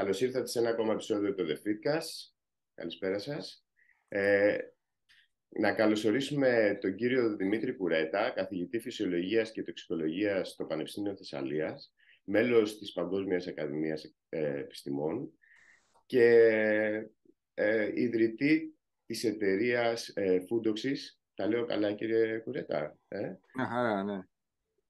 Καλώς ήρθατε σε ένα ακόμα επεισόδιο του The Fitcast. Καλησπέρα σας. Ε, να καλωσορίσουμε τον κύριο Δημήτρη Κουρέτα, καθηγητή φυσιολογίας και τοξικολογίας στο Πανεπιστήμιο Θεσσαλίας, μέλος της Παγκόσμιας Ακαδημίας ε, Επιστημών και ε, ιδρυτή της εταιρείας ε, Τα λέω καλά κύριε Κουρέτα. Ε; χαρά, ναι.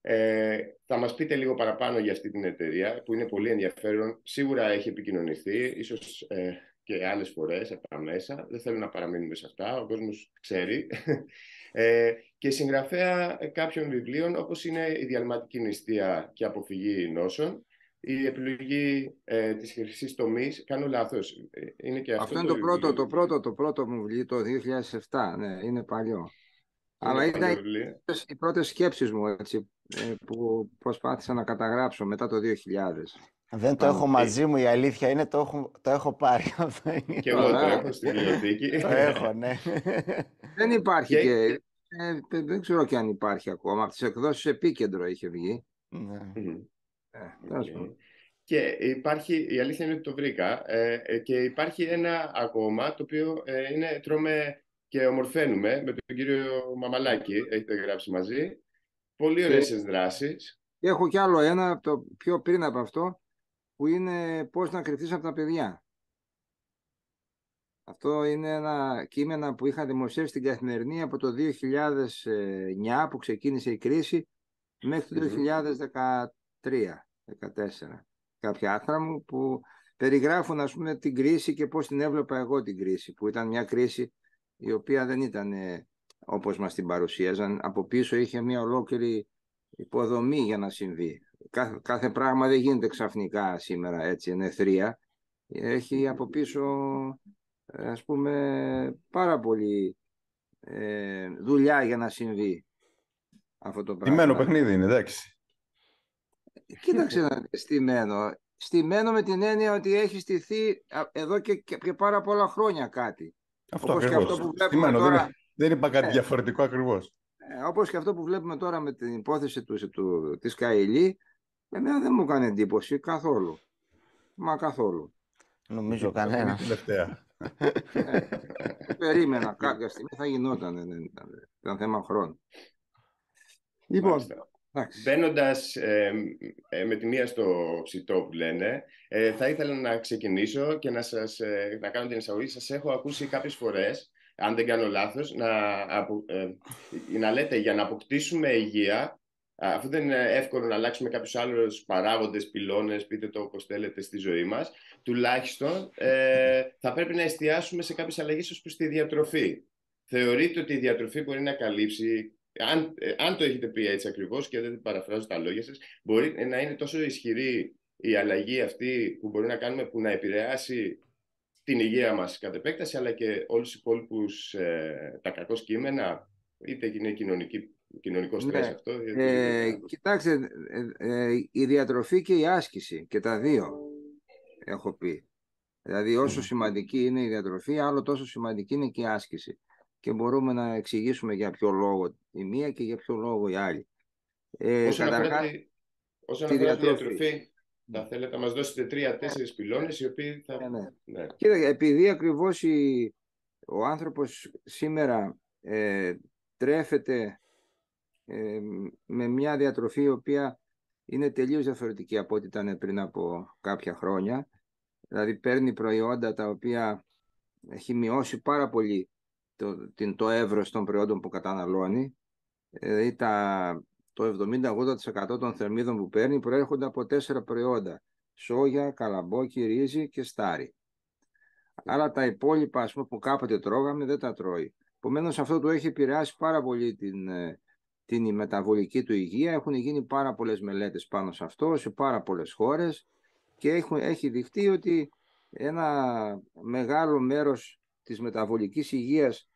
Ε, θα μας πείτε λίγο παραπάνω για αυτή την εταιρεία που είναι πολύ ενδιαφέρον. Σίγουρα έχει επικοινωνηθεί, ίσως ε, και άλλες φορές από τα μέσα. Δεν θέλω να παραμείνουμε σε αυτά, ο κόσμος ξέρει. Ε, και συγγραφέα κάποιων βιβλίων όπως είναι η διαλυματική νηστεία και αποφυγή νόσων η επιλογή ε, της χρυσής τομής, κάνω λάθος. Ε, είναι και αυτό, αυτό είναι το, πρώτο, το πρώτο, το πρώτο μου βιβλίο το 2007, ναι, είναι παλιό. Αλλά ήταν οι πρώτες σκέψεις μου έτσι, ε, που προσπάθησα να καταγράψω μετά το 2000. Δεν το έχω μαζί μου, η αλήθεια είναι το έχω, το έχω πάρει. Και εγώ το έχω στην βιβλιοθήκη. το έχω, ναι. Δεν υπάρχει και... ε, δεν ξέρω και αν υπάρχει ακόμα. Από τις εκδόσεις επίκεντρο είχε βγει. Ναι. Ε, και υπάρχει, η αλήθεια είναι ότι το βρήκα, ε, και υπάρχει ένα ακόμα το οποίο είναι τρώμε και ομορφαίνουμε με τον κύριο Μαμαλάκη, έχετε γράψει μαζί. Πολύ ωραίες δράσεις. Και έχω κι άλλο ένα, το πιο πριν από αυτό, που είναι πώς να κρυφτείς από τα παιδιά. Αυτό είναι ένα κείμενα που είχα δημοσιεύσει στην Καθημερινή από το 2009 που ξεκίνησε η κρίση μέχρι το 2013-2014. Κάποια άθρα μου που περιγράφουν ας πούμε την κρίση και πώς την έβλεπα εγώ την κρίση που ήταν μια κρίση η οποία δεν ήταν ε, όπως μας την παρουσίαζαν. Από πίσω είχε μια ολόκληρη υποδομή για να συμβεί. Κάθε, κάθε πράγμα δεν γίνεται ξαφνικά σήμερα έτσι, είναι εθρία. Έχει από πίσω, ε, ας πούμε, πάρα πολύ ε, δουλειά για να συμβεί αυτό το πράγμα. Στημένο παιχνίδι είναι, εντάξει. Κοίταξε, στημένο. Στημένο με την έννοια ότι έχει στηθεί εδώ και, και πάρα πολλά χρόνια κάτι. Αυτό Όπως ακριβώς. Και αυτό που βλέπουμε τώρα... δεν, δεν είπα κάτι ε, διαφορετικό ακριβώς. Ε, όπως και αυτό που βλέπουμε τώρα με την υπόθεση του, του, της Καηλή, εμένα δεν μου κάνει εντύπωση καθόλου. Μα καθόλου. Νομίζω κανένα. Τελευταία. Ε, περίμενα κάποια στιγμή θα γινόταν. Δεν ήταν, ήταν θέμα χρόνου. Λοιπόν, Μπαίνοντας ε, ε, με τη μία στο ψητό που λένε, ε, θα ήθελα να ξεκινήσω και να, σας, ε, να κάνω την εισαγωγή. Σας έχω ακούσει κάποιες φορές, αν δεν κάνω λάθος, να, να λέτε για να αποκτήσουμε υγεία, αφού δεν είναι εύκολο να αλλάξουμε κάποιους άλλους παράγοντες, πυλώνες, πείτε το όπως θέλετε στη ζωή μας, τουλάχιστον θα πρέπει να εστιάσουμε σε κάποιες αλλαγές ως προς τη διατροφή. Θεωρείτε ότι η διατροφή μπορεί να καλύψει αν, ε, αν το έχετε πει έτσι ακριβώς και δεν παραφράζω τα λόγια σας, μπορεί να είναι τόσο ισχυρή η αλλαγή αυτή που μπορεί να κάνουμε που να επηρεάσει την υγεία μας κατ' επέκταση, αλλά και όλους τους υπόλοιπους ε, τα κακό κείμενα, είτε είναι κοινωνική, κοινωνικό ναι. στρες αυτό. Ε, κοιτάξτε, ε, η διατροφή και η άσκηση και τα δύο έχω πει. Δηλαδή όσο σημαντική είναι η διατροφή, άλλο τόσο σημαντική είναι και η άσκηση και μπορούμε να εξηγήσουμε για ποιο λόγο η μία και για ποιο λόγο η άλλη. Ε, όσον αφορά τη, όσον τη διατροφή, θα θέλετε να μας δώσετε τρία-τέσσερις πυλώνες οι οποίοι θα... Ναι, ναι. ναι. Κοίτα, επειδή ακριβώς η, ο άνθρωπος σήμερα ε, τρέφεται ε, με μια διατροφή η οποία είναι τελείως διαφορετική από ό,τι ήταν πριν από κάποια χρόνια. Δηλαδή παίρνει προϊόντα τα οποία έχει μειώσει πάρα πολύ το, την, το εύρος των προϊόντων που καταναλώνει. Δηλαδή τα, το 70-80% των θερμίδων που παίρνει προέρχονται από τέσσερα προϊόντα. Σόγια, καλαμπόκι, ρύζι και στάρι. Άρα τα υπόλοιπα ας πούμε, που κάποτε τρώγαμε δεν τα τρώει. Επομένως αυτό του έχει επηρεάσει πάρα πολύ την, ε, την μεταβολική του υγεία. Έχουν γίνει πάρα πολλές μελέτες πάνω σε αυτό σε πάρα πολλές χώρες και έχουν, έχει δειχτεί ότι ένα μεγάλο μέρος της μεταβολικής υγείας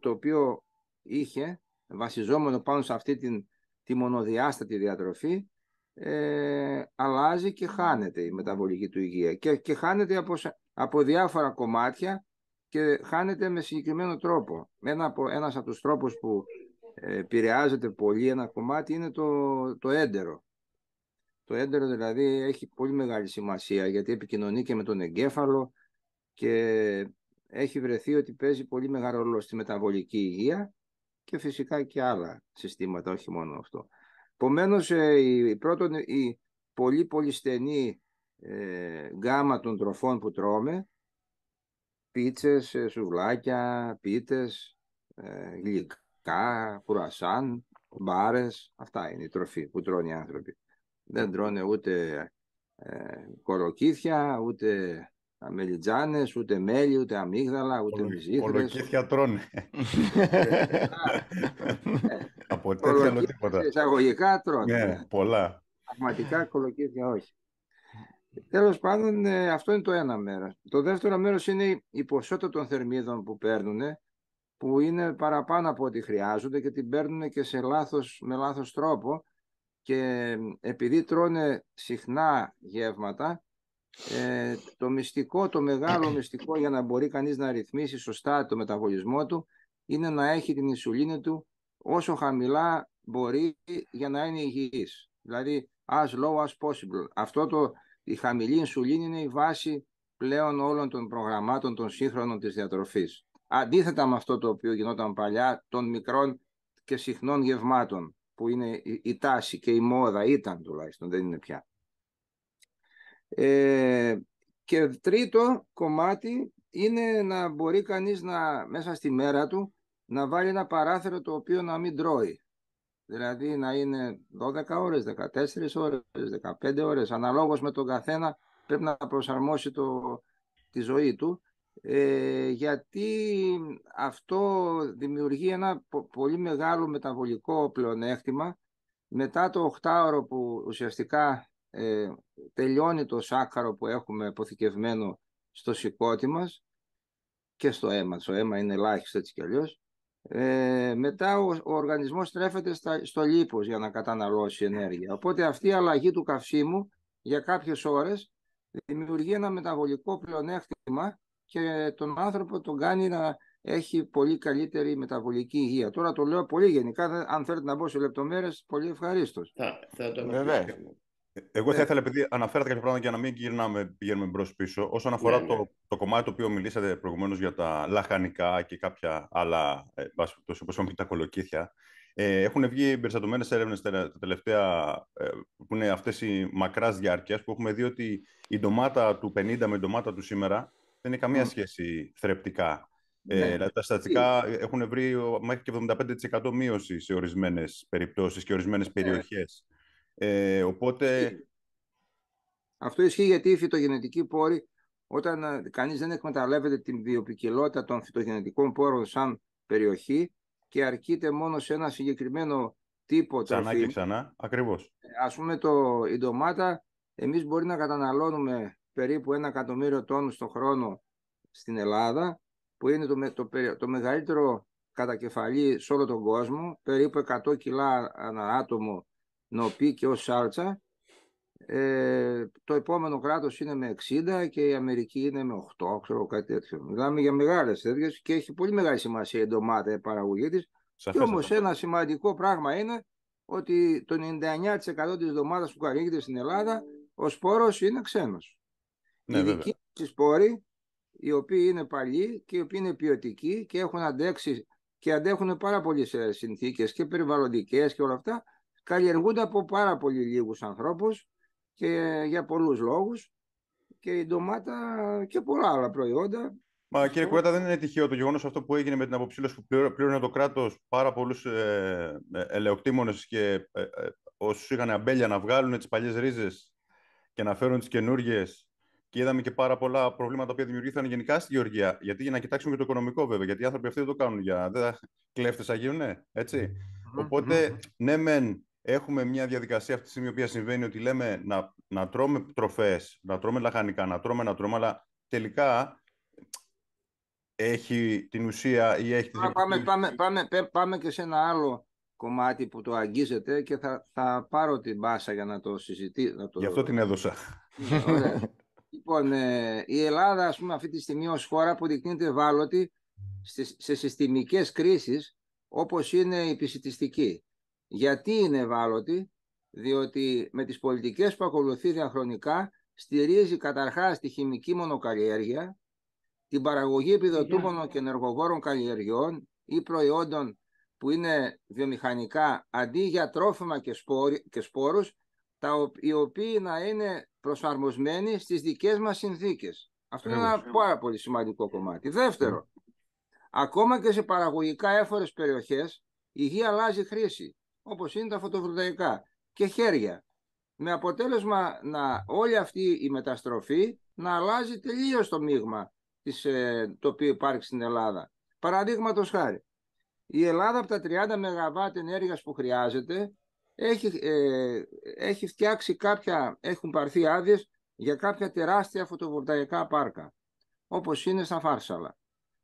το οποίο είχε βασιζόμενο πάνω σε αυτή την, τη μονοδιάστατη διατροφή ε, αλλάζει και χάνεται η μεταβολική του υγεία και, και χάνεται από, από διάφορα κομμάτια και χάνεται με συγκεκριμένο τρόπο. Ένα από, ένας από τους τρόπους που ε, επηρεάζεται πολύ ένα κομμάτι είναι το, το έντερο. Το έντερο δηλαδή έχει πολύ μεγάλη σημασία γιατί επικοινωνεί και με τον εγκέφαλο και έχει βρεθεί ότι παίζει πολύ μεγάλο ρόλο στη μεταβολική υγεία και φυσικά και άλλα συστήματα, όχι μόνο αυτό. Επομένως, ε, η, πρώτον, η πολύ πολύ στενή ε, γκάμα των τροφών που τρώμε, πίτσες, ε, σουβλάκια, πίτες, ε, γλυκά, κουρασάν, μπάρες, αυτά είναι η τροφή που τρώνε οι άνθρωποι. Δεν τρώνε ούτε ε, κοροκύθια, ούτε αμελιτζάνες, ούτε μέλι, ούτε αμύγδαλα, ούτε μυζήθρες. Κολοκύθια τρώνε. Από τέτοια άλλο τίποτα. Εισαγωγικά τρώνε. Ναι, ναι, πολλά. Πραγματικά κολοκύθια όχι. Τέλος πάντων, ε, αυτό είναι το ένα μέρος. Το δεύτερο μέρος είναι η ποσότητα των θερμίδων που παίρνουν, που είναι παραπάνω από ό,τι χρειάζονται και την παίρνουν και σε λάθος, με λάθος τρόπο και επειδή τρώνε συχνά γεύματα, ε, το μυστικό, το μεγάλο μυστικό για να μπορεί κανείς να ρυθμίσει σωστά το μεταβολισμό του είναι να έχει την ισουλίνη του όσο χαμηλά μπορεί για να είναι υγιής. Δηλαδή, as low as possible. Αυτό το, η χαμηλή ισουλίνη είναι η βάση πλέον όλων των προγραμμάτων των σύγχρονων της διατροφής. Αντίθετα με αυτό το οποίο γινόταν παλιά των μικρών και συχνών γευμάτων που είναι η, τάση και η μόδα ήταν τουλάχιστον, δεν είναι πια. Ε, και τρίτο κομμάτι είναι να μπορεί κανείς να, μέσα στη μέρα του να βάλει ένα παράθυρο το οποίο να μην τρώει. Δηλαδή να είναι 12 ώρες, 14 ώρες, 15 ώρες. Αναλόγως με τον καθένα πρέπει να προσαρμόσει το, τη ζωή του. Ε, γιατί αυτό δημιουργεί ένα πολύ μεγάλο μεταβολικό πλεονέκτημα μετά το 8ωρο που ουσιαστικά ε, τελειώνει το σάκαρο που έχουμε αποθηκευμένο στο σηκώτη μας και στο αίμα. Το αίμα είναι ελάχιστο έτσι κι αλλιώς. Ε, μετά ο, ο οργανισμός στρέφεται στα, στο λίπος για να καταναλώσει ενέργεια. Οπότε αυτή η αλλαγή του καυσίμου για κάποιες ώρες δημιουργεί ένα μεταβολικό πλεονέκτημα και τον άνθρωπο τον κάνει να έχει πολύ καλύτερη μεταβολική υγεία. Τώρα το λέω πολύ γενικά, αν θέλετε να μπω σε λεπτομέρειες, πολύ ευχαρίστως. Θα, θα το εγώ θα ήθελα, επειδή αναφέρατε κάποια πράγματα για να μην γυρνάμε, πηγαίνουμε μπρος πίσω, όσον αφορά ναι, το, ναι. το κομμάτι το οποίο μιλήσατε προηγουμένως για τα λαχανικά και κάποια άλλα, ε, όπως είπαμε τα κολοκύθια. Ε, έχουν βγει εμπεριστατωμένε έρευνες τα τελευταία, ε, που είναι αυτές οι μακράς διάρκειας, που έχουμε δει ότι η ντομάτα του 50 με η ντομάτα του σήμερα δεν έχει καμία σχέση θρεπτικά. Ε, ναι. δηλαδή τα στατιστικά έχουν βρει μέχρι και 75% μείωση σε ορισμένες περιπτώσεις και ορισμένες ναι. Περιοχέ. Ε, οπότε... Αυτό ισχύει γιατί οι φυτογενετικοί πόροι, όταν ε, κανείς δεν εκμεταλλεύεται την βιοπικιλότητα των φυτογενετικών πόρων σαν περιοχή και αρκείται μόνο σε ένα συγκεκριμένο τύπο ξανά τροφή. Ξανά και ξανά, ακριβώς. Ε, ας πούμε το, η ντομάτα, εμείς μπορεί να καταναλώνουμε περίπου ένα εκατομμύριο τόνους το χρόνο στην Ελλάδα, που είναι το, το, το μεγαλύτερο κατακεφαλή σε όλο τον κόσμο, περίπου 100 κιλά ανά άτομο νοπή και ως σάλτσα. Ε, το επόμενο κράτος είναι με 60 και η Αμερική είναι με 8, ξέρω κάτι τέτοιο. Μιλάμε για μεγάλες τέτοιες και έχει πολύ μεγάλη σημασία η ντομάτα η παραγωγή της. Και όμως ένα σημαντικό πράγμα είναι ότι το 99% της ντομάτας που καλλιεργείται στην Ελλάδα ο σπόρος είναι ξένος. Ναι, οι δικοί σπόροι, οι οποίοι είναι παλιοί και οι οποίοι είναι ποιοτικοί και έχουν αντέξει και αντέχουν πάρα πολλές συνθήκες και περιβαλλοντικές και όλα αυτά, καλλιεργούνται από πάρα πολύ λίγους ανθρώπους και για πολλούς λόγους και η ντομάτα και πολλά άλλα προϊόντα. Μα κύριε Κουέτα, δεν είναι τυχαίο το γεγονός αυτό που έγινε με την αποψήλωση που πλήρωνε το κράτος πάρα πολλούς ε, ε ελαιοκτήμονες και ε, ε, όσους είχαν αμπέλια να βγάλουν τις παλιές ρίζες και να φέρουν τις καινούργιες. Και είδαμε και πάρα πολλά προβλήματα που δημιουργήθηκαν γενικά στη Γεωργία. Γιατί για να κοιτάξουμε και το οικονομικό, βέβαια. Γιατί οι άνθρωποι αυτοί δεν το κάνουν για. Δεν κλέφτες αγίουν, έτσι. Οπότε, ναι, μεν έχουμε μια διαδικασία αυτή τη στιγμή που συμβαίνει ότι λέμε να, να τρώμε τροφές, να τρώμε λαχανικά, να τρώμε, να τρώμε, αλλά τελικά έχει την ουσία ή έχει... Πάμε, πάμε, πάμε, πάμε και σε ένα άλλο κομμάτι που το αγγίζεται και θα, θα πάρω την μπάσα για να το συζητήσω. Το... Γι' αυτό την έδωσα. λοιπόν, ε, η Ελλάδα, ας πούμε, αυτή τη στιγμή ως χώρα που δεικνύεται ευάλωτη σε συστημικές κρίσεις όπως είναι η επισητιστική. Γιατί είναι ευάλωτη, διότι με τις πολιτικές που ακολουθεί διαχρονικά στηρίζει καταρχάς τη χημική μονοκαλλιέργεια, την παραγωγή επιδοτούμενων και ενεργοβόρων καλλιεργειών ή προϊόντων που είναι βιομηχανικά αντί για τρόφιμα και, σπόρ, και σπόρους, τα, οι οποίοι να είναι προσαρμοσμένοι στις δικές μας συνθήκες. Αυτό είναι ένα πάρα πολύ σημαντικό κομμάτι. Δεύτερο, ακόμα και σε παραγωγικά έφορες περιοχές η γη αλλάζει χρήση, όπως είναι τα φωτοβολταϊκά και χέρια. Με αποτέλεσμα να όλη αυτή η μεταστροφή να αλλάζει τελείως το μείγμα της, ε, το οποίο υπάρχει στην Ελλάδα. Παραδείγματος χάρη, η Ελλάδα από τα 30 ΜΒ ενέργειας που χρειάζεται έχει, ε, έχει φτιάξει κάποια, έχουν πάρθει άδειες για κάποια τεράστια φωτοβολταϊκά πάρκα, όπως είναι στα Φάρσαλα.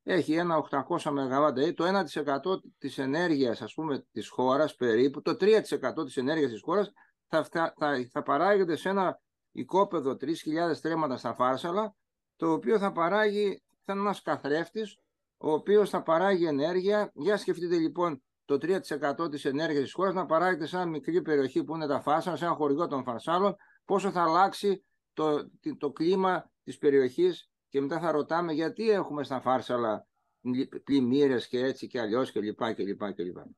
Έχει ένα 800 ΜΒ, δηλαδή το 1% της ενέργειας ας πούμε της χώρας περίπου, το 3% της ενέργειας της χώρας θα, θα, θα παράγεται σε ένα οικόπεδο 3.000 τρέματα στα Φάρσαλα, το οποίο θα παράγει, θα είναι ένας καθρέφτης, ο οποίος θα παράγει ενέργεια. Για σκεφτείτε λοιπόν το 3% της ενέργειας της χώρας να παράγεται σε μια μικρή περιοχή που είναι τα Φάρσαλα, σε ένα χορηγό των Φαρσάλων, πόσο θα αλλάξει το, το κλίμα της περιοχής και μετά θα ρωτάμε γιατί έχουμε στα Φάρσαλα πλημμύρες και έτσι και αλλιώς και λοιπά και λοιπά και λοιπά.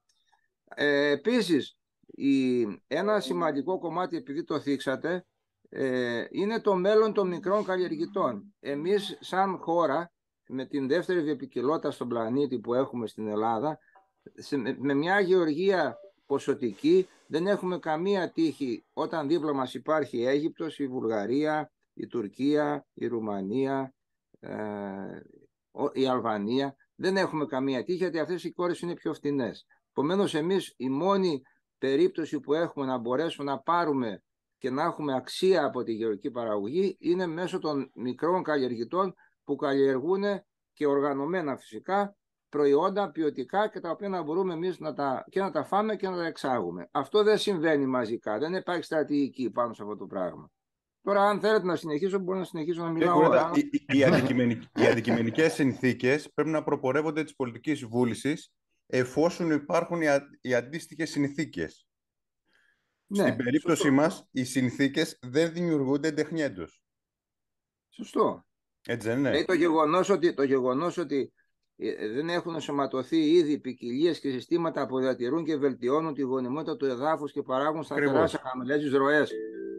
Ε, επίσης, η, ένα σημαντικό κομμάτι επειδή το θίξατε ε, είναι το μέλλον των μικρών καλλιεργητών. Εμείς σαν χώρα με την δεύτερη διεπικιλότητα στον πλανήτη που έχουμε στην Ελλάδα με μια γεωργία ποσοτική δεν έχουμε καμία τύχη όταν δίπλα μας υπάρχει η Αίγυπτος, η Βουλγαρία, η Τουρκία, η Ρουμανία, ε, η Αλβανία. Δεν έχουμε καμία τύχη γιατί αυτές οι κόρες είναι πιο φτηνές. Επομένως, εμείς η μόνη περίπτωση που έχουμε να μπορέσουμε να πάρουμε και να έχουμε αξία από τη γεωργική παραγωγή είναι μέσω των μικρών καλλιεργητών που καλλιεργούν και οργανωμένα φυσικά προϊόντα ποιοτικά και τα οποία να μπορούμε εμείς να τα, και να τα φάμε και να τα εξάγουμε. Αυτό δεν συμβαίνει μαζικά, δεν υπάρχει στρατηγική πάνω σε αυτό το πράγμα. Τώρα, αν θέλετε να συνεχίσω, μπορώ να συνεχίσω να μιλάω. Ωραία, οι, οι, οι αντικειμενικές συνθήκες πρέπει να προπορεύονται της πολιτικής βούλησης εφόσον υπάρχουν οι, α, οι αντίστοιχες συνθήκες. Ναι, Στην περίπτωση σωστό. μας, οι συνθήκες δεν δημιουργούνται τεχνιέντος. Σωστό. Έτσι δεν είναι; Ε, το, γεγονός ότι, το γεγονός ότι ε, δεν έχουν σωματωθεί ήδη ποικιλίες και συστήματα που διατηρούν και βελτιώνουν τη γονιμότητα του εδάφους και παράγουν σταθερά σε χαμηλές ροές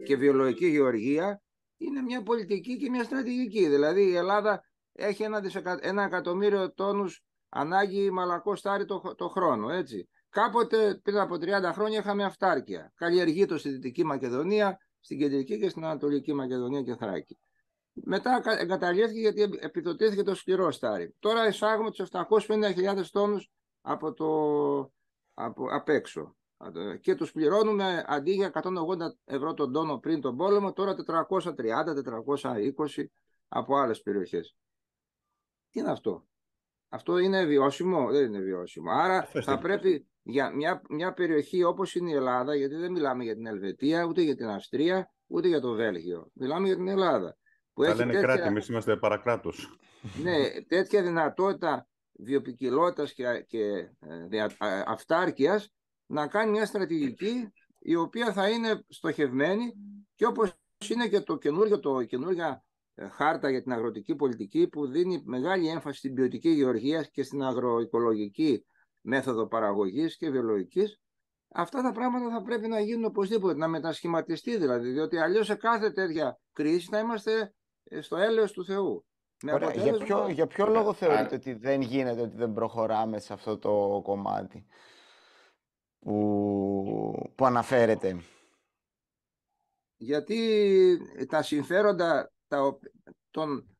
και βιολογική γεωργία, είναι μια πολιτική και μια στρατηγική. Δηλαδή η Ελλάδα έχει ένα, ένα εκατομμύριο τόνους ανάγκη μαλακό στάρι το, το χρόνο, έτσι. Κάποτε πριν από 30 χρόνια είχαμε αυτάρκεια. Καλλιεργείται στη Δυτική Μακεδονία, στην Κεντρική και στην Ανατολική Μακεδονία και Θράκη. Μετά εγκαταλείφθηκε γιατί επιδοτήθηκε το σκληρό στάρι. Τώρα εισάγουμε τους 750.000 τόνους από το, από, απ' έξω. Και τους πληρώνουμε αντί για 180 ευρώ τον τόνο πριν τον πόλεμο, τώρα 430-420 από άλλες περιοχές. Τι είναι αυτό; Αυτό είναι βιώσιμο, δεν είναι βιώσιμο. Άρα θα πρέπει για μια, μια περιοχή όπως είναι η Ελλάδα, γιατί δεν μιλάμε για την Ελβετία, ούτε για την Αυστρία, ούτε για το Βέλγιο. Μιλάμε για την Ελλάδα. Που έχει λένε τέτοια... κράτη, εμείς είμαστε παρακράτος. Ναι, τέτοια δυνατότητα βιοπικιλότητας και, και ε, αυτάρκειας να κάνει μια στρατηγική η οποία θα είναι στοχευμένη και όπως είναι και το καινούργιο, το καινούργια ε, χάρτα για την αγροτική πολιτική που δίνει μεγάλη έμφαση στην ποιοτική γεωργία και στην αγροοικολογική μέθοδο παραγωγής και βιολογικής, αυτά τα πράγματα θα πρέπει να γίνουν οπωσδήποτε, να μετασχηματιστεί δηλαδή, διότι αλλιώς σε κάθε τέτοια κρίση θα είμαστε ε, στο έλεος του Θεού. Ωραία, για, ποιο, για ποιο λόγο θεωρείτε ότι δεν γίνεται, ότι δεν προχωράμε σε αυτό το κομμάτι που, που αναφέρεται. Γιατί τα συμφέροντα τα, των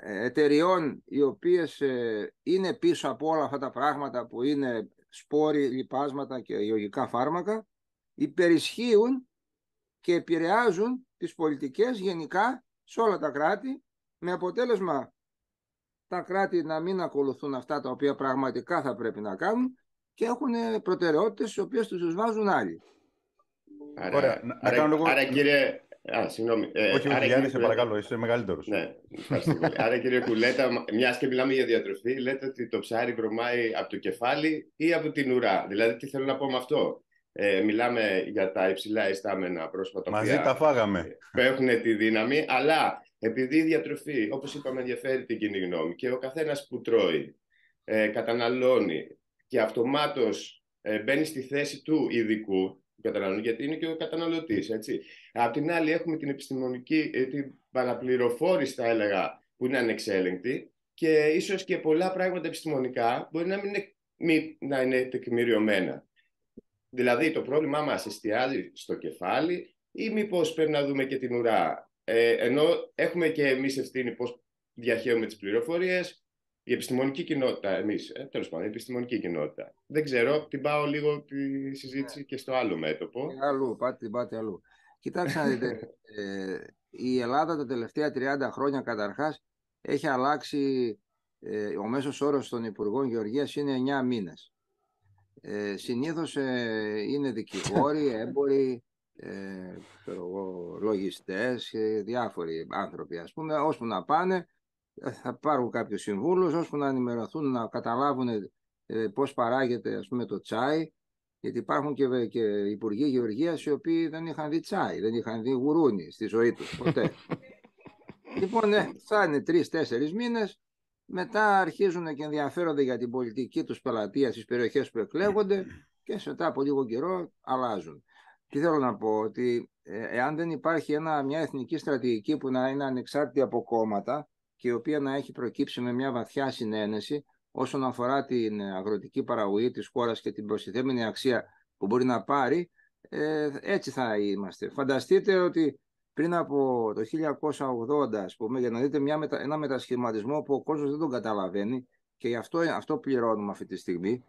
εταιριών οι οποίες ε, είναι πίσω από όλα αυτά τα πράγματα που είναι σπόροι, λιπάσματα και ιογικά φάρμακα υπερισχύουν και επηρεάζουν τις πολιτικές γενικά σε όλα τα κράτη με αποτέλεσμα τα κράτη να μην ακολουθούν αυτά τα οποία πραγματικά θα πρέπει να κάνουν και έχουν προτεραιότητες τις οποίες τους βάζουν άλλοι. Άρα, Ωραία. Να, άρα, κάνω λίγο... άρα κύριε, Α, συγγνώμη. Ε, όχι, όχι, Γιάννη, σε παρακαλώ, είσαι μεγαλύτερος. Ναι, Άρα, κύριε Κουλέτα, μιας και μιλάμε για διατροφή, λέτε ότι το ψάρι βρωμάει από το κεφάλι ή από την ουρά. Δηλαδή, τι θέλω να πω με αυτό; Ε, μιλάμε για τα υψηλά ειστάμενα πρόσφατα. Μαζί τα φάγαμε. Έχουν τη δύναμη, αλλά επειδή η διατροφή, όπως είπαμε, ενδιαφέρει την κοινή γνώμη και ο καθένας που τρώει, ε, καταναλώνει και αυτομάτως ε, μπαίνει στη θέση του ειδικού, καταναλώνει, γιατί είναι και ο καταναλωτής, έτσι. Απ' την άλλη έχουμε την επιστημονική, ε, την παραπληροφόρηση, θα έλεγα, που είναι ανεξέλεγκτη και ίσως και πολλά πράγματα επιστημονικά μπορεί να μην είναι, να είναι τεκμηριωμένα. Δηλαδή το πρόβλημά μας εστιάζει στο κεφάλι ή μήπως πρέπει να δούμε και την ουρά; Ε, ενώ έχουμε και εμείς ευθύνη πώς διαχέουμε τις πληροφορίες, η επιστημονική κοινότητα, εμείς, ε, τέλος πάντων, η επιστημονική κοινότητα. Δεν ξέρω, την πάω λίγο τη συζήτηση ναι. και στο άλλο μέτωπο. Και αλλού, πάτε, πάτε αλλού. Κοιτάξτε να δείτε, ε, η Ελλάδα τα τελευταία 30 χρόνια καταρχάς έχει αλλάξει, ε, ο μέσος όρος των Υπουργών Γεωργίας είναι 9 μήνες. Ε, συνήθως ε, είναι δικηγόροι, έμποροι, ε, λογιστές, ε, διάφοροι άνθρωποι ας πούμε, ώσπου να πάνε ε, θα πάρουν κάποιους συμβούλους, ώσπου να ενημερωθούν, να καταλάβουν ε, πώς παράγεται ας πούμε το τσάι, γιατί υπάρχουν και, και υπουργοί γεωργίας οι οποίοι δεν είχαν δει τσάι, δεν είχαν δει γουρούνι στη ζωή τους ποτέ. λοιπόν, ναι, θα είναι τρει-τέσσερι μήνες μετά αρχίζουν και ενδιαφέρονται για την πολιτική τους πελατεία στις περιοχές που εκλέγονται και σε μετά από λίγο καιρό αλλάζουν. Τι θέλω να πω, ότι ε, εάν δεν υπάρχει ένα, μια εθνική στρατηγική που να είναι ανεξάρτητη από κόμματα και η οποία να έχει προκύψει με μια βαθιά συνένεση όσον αφορά την αγροτική παραγωγή της χώρας και την προστιθέμενη αξία που μπορεί να πάρει, ε, έτσι θα είμαστε. Φανταστείτε ότι πριν από το 1980, ας πούμε, για να δείτε μια, ένα μετασχηματισμό που ο κόσμος δεν τον καταλαβαίνει και γι' αυτό, αυτό πληρώνουμε αυτή τη στιγμή.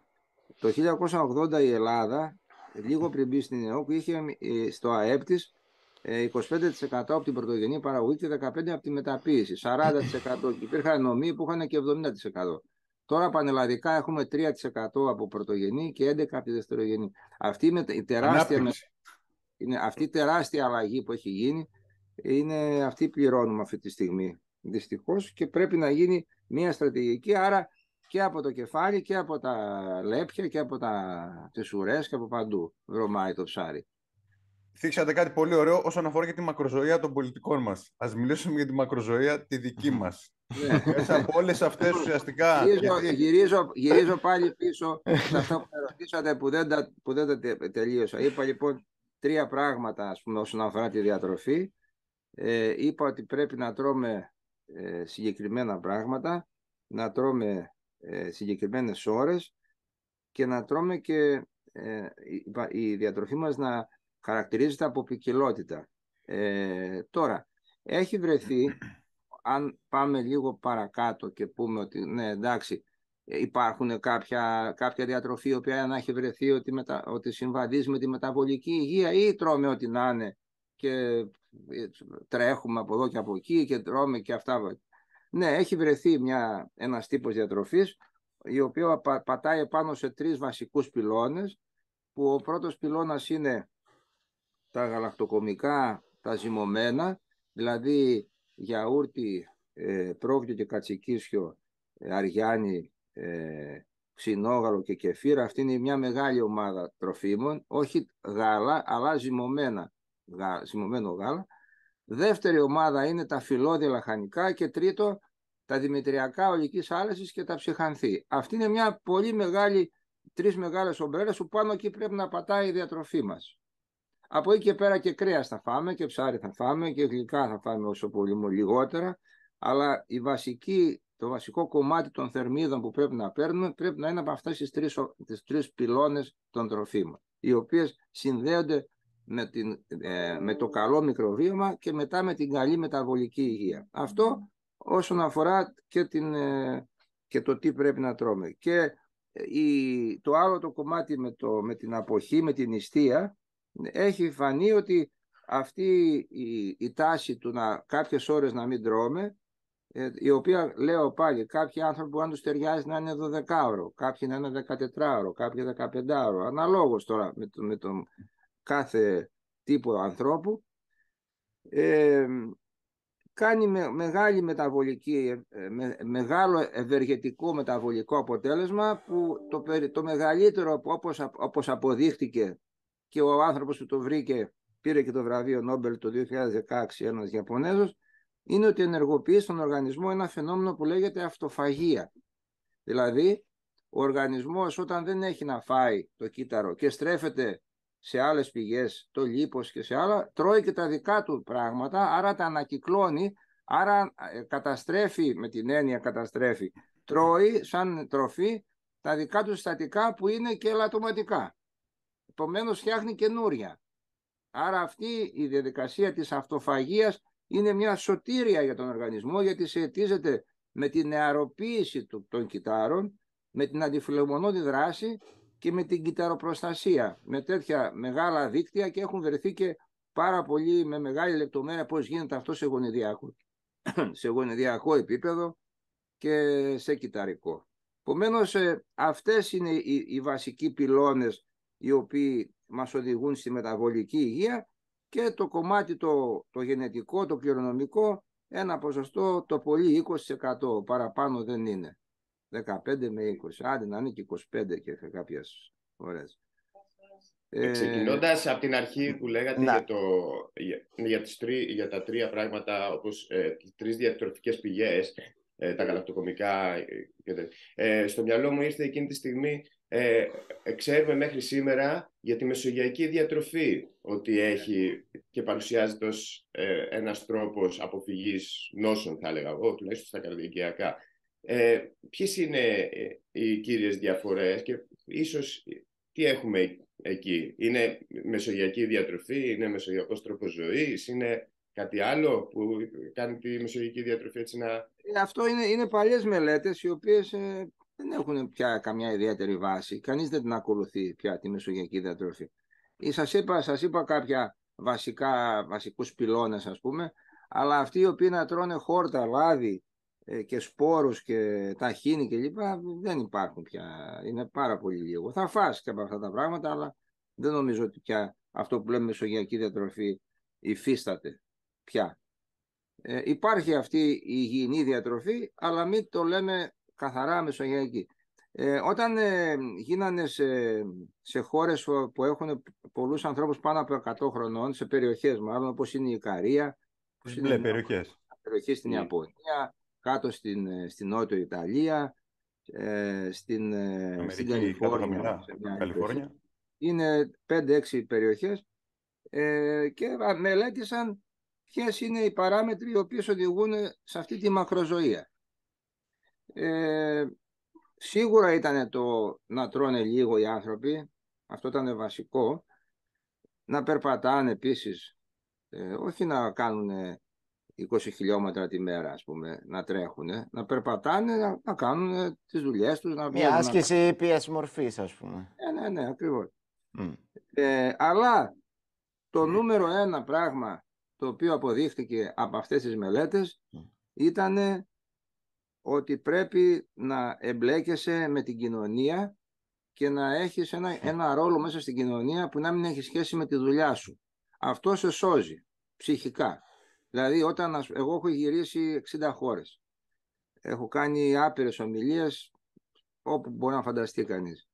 Το 1980 η Ελλάδα, λίγο πριν μπει στην ΕΟΚ, είχε ε, στο ΑΕΠ της 25% ε, από την πρωτογενή παραγωγή και 15% από τη μεταποίηση. 40% και υπήρχαν νομοί που είχαν και 70%. Τώρα πανελλαδικά έχουμε 3% από πρωτογενή και 11% από τη δευτερογενή. Αυτή η τεράστια, είναι αυτή η τεράστια αλλαγή που έχει γίνει είναι αυτή πληρώνουμε αυτή τη στιγμή δυστυχώς και πρέπει να γίνει μια στρατηγική άρα και από το κεφάλι και από τα λέπια και από τα τις και από παντού βρωμάει το ψάρι. Θίξατε κάτι πολύ ωραίο όσον αφορά και τη μακροζωία των πολιτικών μας. Ας μιλήσουμε για τη μακροζωία τη δική μας. Ναι. Μέσα από όλες αυτές ουσιαστικά... Γυρίζω, γυρίζω, γυρίζω πάλι πίσω σε αυτό που με ρωτήσατε που δεν τα, που δεν τα τελείωσα. Είπα λοιπόν τρία πράγματα ας πούμε, όσον αφορά τη διατροφή ε, είπα ότι πρέπει να τρώμε ε, συγκεκριμένα πράγματα, να τρώμε ε, συγκεκριμένες ώρες και να τρώμε και ε, η διατροφή μας να χαρακτηρίζεται από ποικιλότητα. Ε, τώρα, έχει βρεθεί, αν πάμε λίγο παρακάτω και πούμε ότι ναι εντάξει, υπάρχουν κάποια, κάποια διατροφή η οποία να έχει βρεθεί ότι, μετα, ότι συμβαδίζει με τη μεταβολική υγεία ή τρώμε ό,τι να είναι και τρέχουμε από εδώ και από εκεί και τρώμε και αυτά. Ναι, έχει βρεθεί μια, ένας τύπος διατροφής η οποία πατάει πάνω σε τρεις βασικούς πυλώνες που ο πρώτος πυλώνας είναι τα γαλακτοκομικά, τα ζυμωμένα, δηλαδή γιαούρτι, ε, πρόβιο και κατσικίσιο, ε, αριάνι, ε, ξινόγαλο και κεφύρα. Αυτή είναι μια μεγάλη ομάδα τροφίμων, όχι γάλα, αλλά ζυμωμένα ζυμωμένο γάλα. Δεύτερη ομάδα είναι τα φυλώδια λαχανικά και τρίτο τα δημητριακά ολικής άλεσης και τα ψυχανθή. Αυτή είναι μια πολύ μεγάλη, τρεις μεγάλες ομπρέλες που πάνω εκεί πρέπει να πατάει η διατροφή μας. Από εκεί και πέρα και κρέας θα φάμε και ψάρι θα φάμε και γλυκά θα φάμε όσο πολύ λιγότερα, αλλά η βασική, το βασικό κομμάτι των θερμίδων που πρέπει να παίρνουμε πρέπει να είναι από αυτές τις τρεις, τις τρεις πυλώνες των τροφίμων, οι οποίες συνδέονται με, την, ε, με το καλό μικροβίωμα και μετά με την καλή μεταβολική υγεία. Αυτό όσον αφορά και, την, ε, και το τι πρέπει να τρώμε. Και ε, η, το άλλο το κομμάτι με, το, με την αποχή, με την νηστεία, έχει φανεί ότι αυτή η, η τάση του να κάποιες ώρες να μην τρώμε, η οποία λέω πάλι κάποιοι άνθρωποι αν τους ταιριάζει να είναι 12ωρο, κάποιοι να είναι 14ωρο, κάποιοι 15ωρο, αναλόγως τώρα με, το, με, το, κάθε τύπο ανθρώπου ε, κάνει με, μεγάλη μεταβολική, ε, με, μεγάλο ευεργετικό μεταβολικό αποτέλεσμα που το, το μεγαλύτερο όπως, όπως αποδείχτηκε και ο άνθρωπος που το βρήκε πήρε και το βραβείο Νόμπελ το 2016 ένας Ιαπωνέζος, είναι ότι ενεργοποιεί στον οργανισμό ένα φαινόμενο που λέγεται αυτοφαγία. Δηλαδή, ο οργανισμός όταν δεν έχει να φάει το κύτταρο και στρέφεται σε άλλες πηγές, το λίπος και σε άλλα, τρώει και τα δικά του πράγματα, άρα τα ανακυκλώνει, άρα ε, καταστρέφει, με την έννοια καταστρέφει, τρώει σαν τροφή τα δικά του συστατικά που είναι και ελαττωματικά. Επομένως φτιάχνει καινούρια. Άρα αυτή η διαδικασία της αυτοφαγίας είναι μια σωτήρια για τον οργανισμό γιατί σχετίζεται με την νεαροποίηση των κυτάρων, με την αντιφιλομονώδη δράση και με την κυταροπροστασία. Με τέτοια μεγάλα δίκτυα και έχουν βρεθεί και πάρα πολύ με μεγάλη λεπτομέρεια πώς γίνεται αυτό σε γονιδιακό, σε γονιδιακό επίπεδο και σε κυταρικό. Επομένως, ε, αυτές είναι οι, οι βασικοί πυλώνες οι οποίοι μας οδηγούν στη μεταβολική υγεία και το κομμάτι το, το γενετικό, το κληρονομικό, ένα ποσοστό το πολύ 20% παραπάνω δεν είναι. 15 με 20, άντε να είναι και 25 και κάποιες φορές. Ε, Ξεκινώντας από την αρχή που λέγατε για, το, για, για, τις τρί, για τα τρία πράγματα, όπως ε, τις τρεις διατροφικές πηγές, ε, τα γαλακτοκομικά, ε, ε, στο μυαλό μου ήρθε εκείνη τη στιγμή ε, ξέρουμε μέχρι σήμερα για τη μεσογειακή διατροφή ότι έχει και παρουσιάζεται ως ε, ένας τρόπος αποφυγής νόσων, θα έλεγα εγώ, τουλάχιστον στα καρδιακιακά. Ε, ποιες είναι ε, οι κύριες διαφορές και ίσως τι έχουμε εκεί; Είναι μεσογειακή διατροφή, είναι μεσογειακός τρόπος ζωής, είναι κάτι άλλο που κάνει τη μεσογειακή διατροφή έτσι να... Ε, αυτό είναι, είναι παλιές μελέτες οι οποίες δεν έχουν πια καμιά ιδιαίτερη βάση. Κανείς δεν την ακολουθεί πια τη μεσογειακή διατροφή. Ή σας είπα, σας είπα κάποια βασικά, βασικούς πυλώνες ας πούμε, αλλά αυτοί οι οποίοι να τρώνε χόρτα, λάδι ε, και σπόρους και ταχίνι και λοιπά δεν υπάρχουν πια. Είναι πάρα πολύ λίγο. Θα φας και από αυτά τα πράγματα, αλλά δεν νομίζω ότι πια αυτό που λέμε μεσογειακή διατροφή υφίσταται πια. Ε, υπάρχει αυτή η υγιεινή διατροφή, αλλά μην το λέμε καθαρά μεσογειακή. Ε, όταν ε, γίνανε σε, σε χώρες που έχουν πολλούς ανθρώπους πάνω από 100 χρονών, σε περιοχές μάλλον όπως είναι η Ικαρία, που είναι περιοχές. περιοχές στην ναι. Ιαπωνία, κάτω στην, ε, στην Νότιο Ιταλία, ε, στην, ε, Αμερική, στην Καλιφόρνια. Καλιφόρνια. Είναι 5-6 περιοχές ε, και μελέτησαν ποιες είναι οι παράμετροι οι οποίες οδηγούν σε αυτή τη μακροζωία. Ε, σίγουρα ήταν το να τρώνε λίγο οι άνθρωποι, αυτό ήταν βασικό. Να περπατάνε επίσης, ε, όχι να κάνουν 20 χιλιόμετρα τη μέρα, ας πούμε, να τρέχουν, να περπατάνε, να, να κάνουν τις δουλειές τους. Να Μια άσκηση να... πίεση μορφής, ας πούμε. Ναι, ναι, ναι, ακριβώς. Ε, αλλά το νούμερο ένα πράγμα το οποίο αποδείχθηκε από αυτές τις μελέτες ήταν ότι πρέπει να εμπλέκεσαι με την κοινωνία και να έχεις ένα, ένα ρόλο μέσα στην κοινωνία που να μην έχει σχέση με τη δουλειά σου. Αυτό σε σώζει ψυχικά. Δηλαδή όταν εγώ έχω γυρίσει 60 χώρες. Έχω κάνει άπειρες ομιλίες όπου μπορεί να φανταστεί κανείς.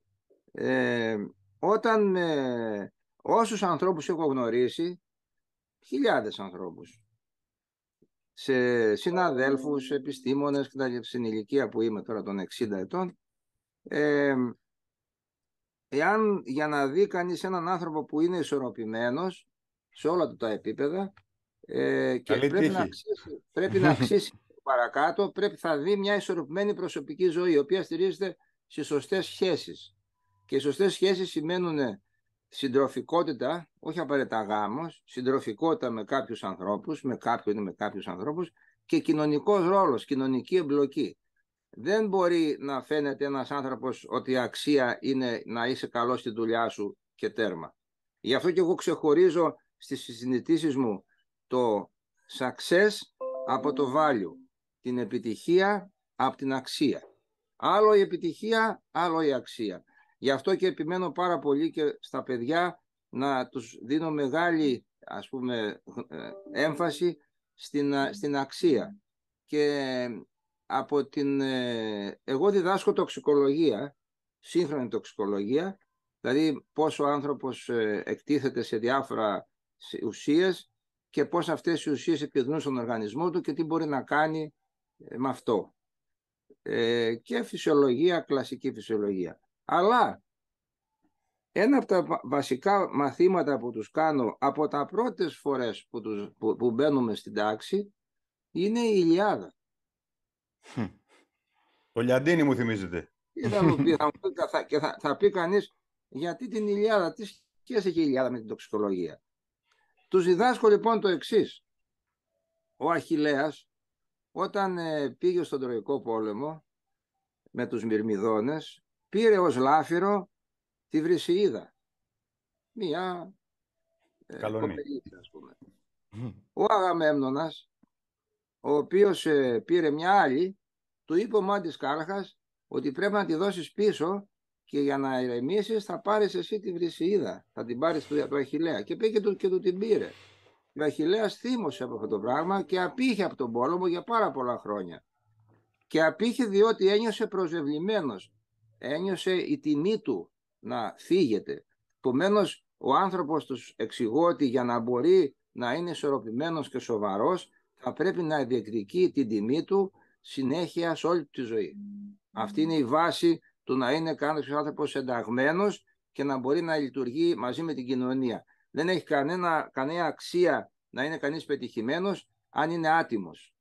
Ε, όταν ε, όσους ανθρώπους έχω γνωρίσει, χιλιάδες ανθρώπους, σε συναδέλφους, επιστήμονες και στην ηλικία που είμαι τώρα των 60 ετών ε, εάν για να δει κανείς έναν άνθρωπο που είναι ισορροπημένος σε όλα τα επίπεδα ε, και πρέπει να, αξίσει, πρέπει να αξίσει παρακάτω πρέπει θα δει μια ισορροπημένη προσωπική ζωή η οποία στηρίζεται στις σωστές σχέσεις και οι σωστές σχέσεις σημαίνουν συντροφικότητα, όχι απαραίτητα γάμος, συντροφικότητα με κάποιους ανθρώπους, με κάποιον ή με κάποιους ανθρώπους και κοινωνικός ρόλος, κοινωνική εμπλοκή. Δεν μπορεί να φαίνεται ένας άνθρωπος ότι η αξία είναι να είσαι καλός στη δουλειά σου και τέρμα. Γι' αυτό και εγώ ξεχωρίζω στις συζητήσεις μου το success από το value, την επιτυχία από την αξία. Άλλο η επιτυχία, άλλο η αξία. Γι' αυτό και επιμένω πάρα πολύ και στα παιδιά να τους δίνω μεγάλη ας πούμε ε, έμφαση στην, στην αξία. Και από την... Ε, εγώ διδάσκω τοξικολογία, σύγχρονη τοξικολογία Δηλαδή πώς ο άνθρωπος ε, εκτίθεται σε διάφορα ουσίες και πώς αυτές οι ουσίες επιδρούν στον οργανισμό του και τι μπορεί να κάνει ε, με αυτό. Ε, και φυσιολογία, κλασική φυσιολογία. Αλλά ένα από τα βασικά μαθήματα που τους κάνω από τα πρώτες φορές που, τους, που, που μπαίνουμε στην τάξη είναι η Ιλιάδα. Το Λιαντίνι μου θυμίζεται. Θα, μου πει, θα, θα, και θα, θα πει κανείς γιατί την Ιλιάδα, τι σχέση έχει η Ιλιάδα με την τοξικολογία; Τους διδάσκω λοιπόν το εξής. Ο Αχιλέας όταν ε, πήγε στον Τροϊκό πόλεμο με τους Μυρμιδόνες πήρε ως λάφυρο τη Βρυσιίδα. Μία ε, Καλονή. ας πούμε. Ο Αγαμέμνονας ο οποίος ε, πήρε μια άλλη του είπε ο Μάντης Κάρχας ότι πρέπει να τη δώσεις πίσω και για να ηρεμήσεις θα πάρεις εσύ τη Βρυσιίδα. Θα την πάρεις του, του Αχιλέα. Και πήγε και του, και του την πήρε. Ο Αχιλέας θύμωσε από αυτό το πράγμα και απήχε από τον πόλεμο για πάρα πολλά χρόνια. Και απήχε διότι ένιωσε προσβεβλημένος. Ένιωσε η τιμή του να φύγεται. Επομένως, ο άνθρωπος τους εξηγώ ότι για να μπορεί να είναι ισορροπημένος και σοβαρός θα πρέπει να διεκδικεί την τιμή του συνέχεια σε όλη τη ζωή. Αυτή είναι η βάση του να είναι κάποιος άνθρωπος ενταγμένος και να μπορεί να λειτουργεί μαζί με την κοινωνία. Δεν έχει κανένα, κανένα αξία να είναι κανείς πετυχημένος αν είναι άτιμος.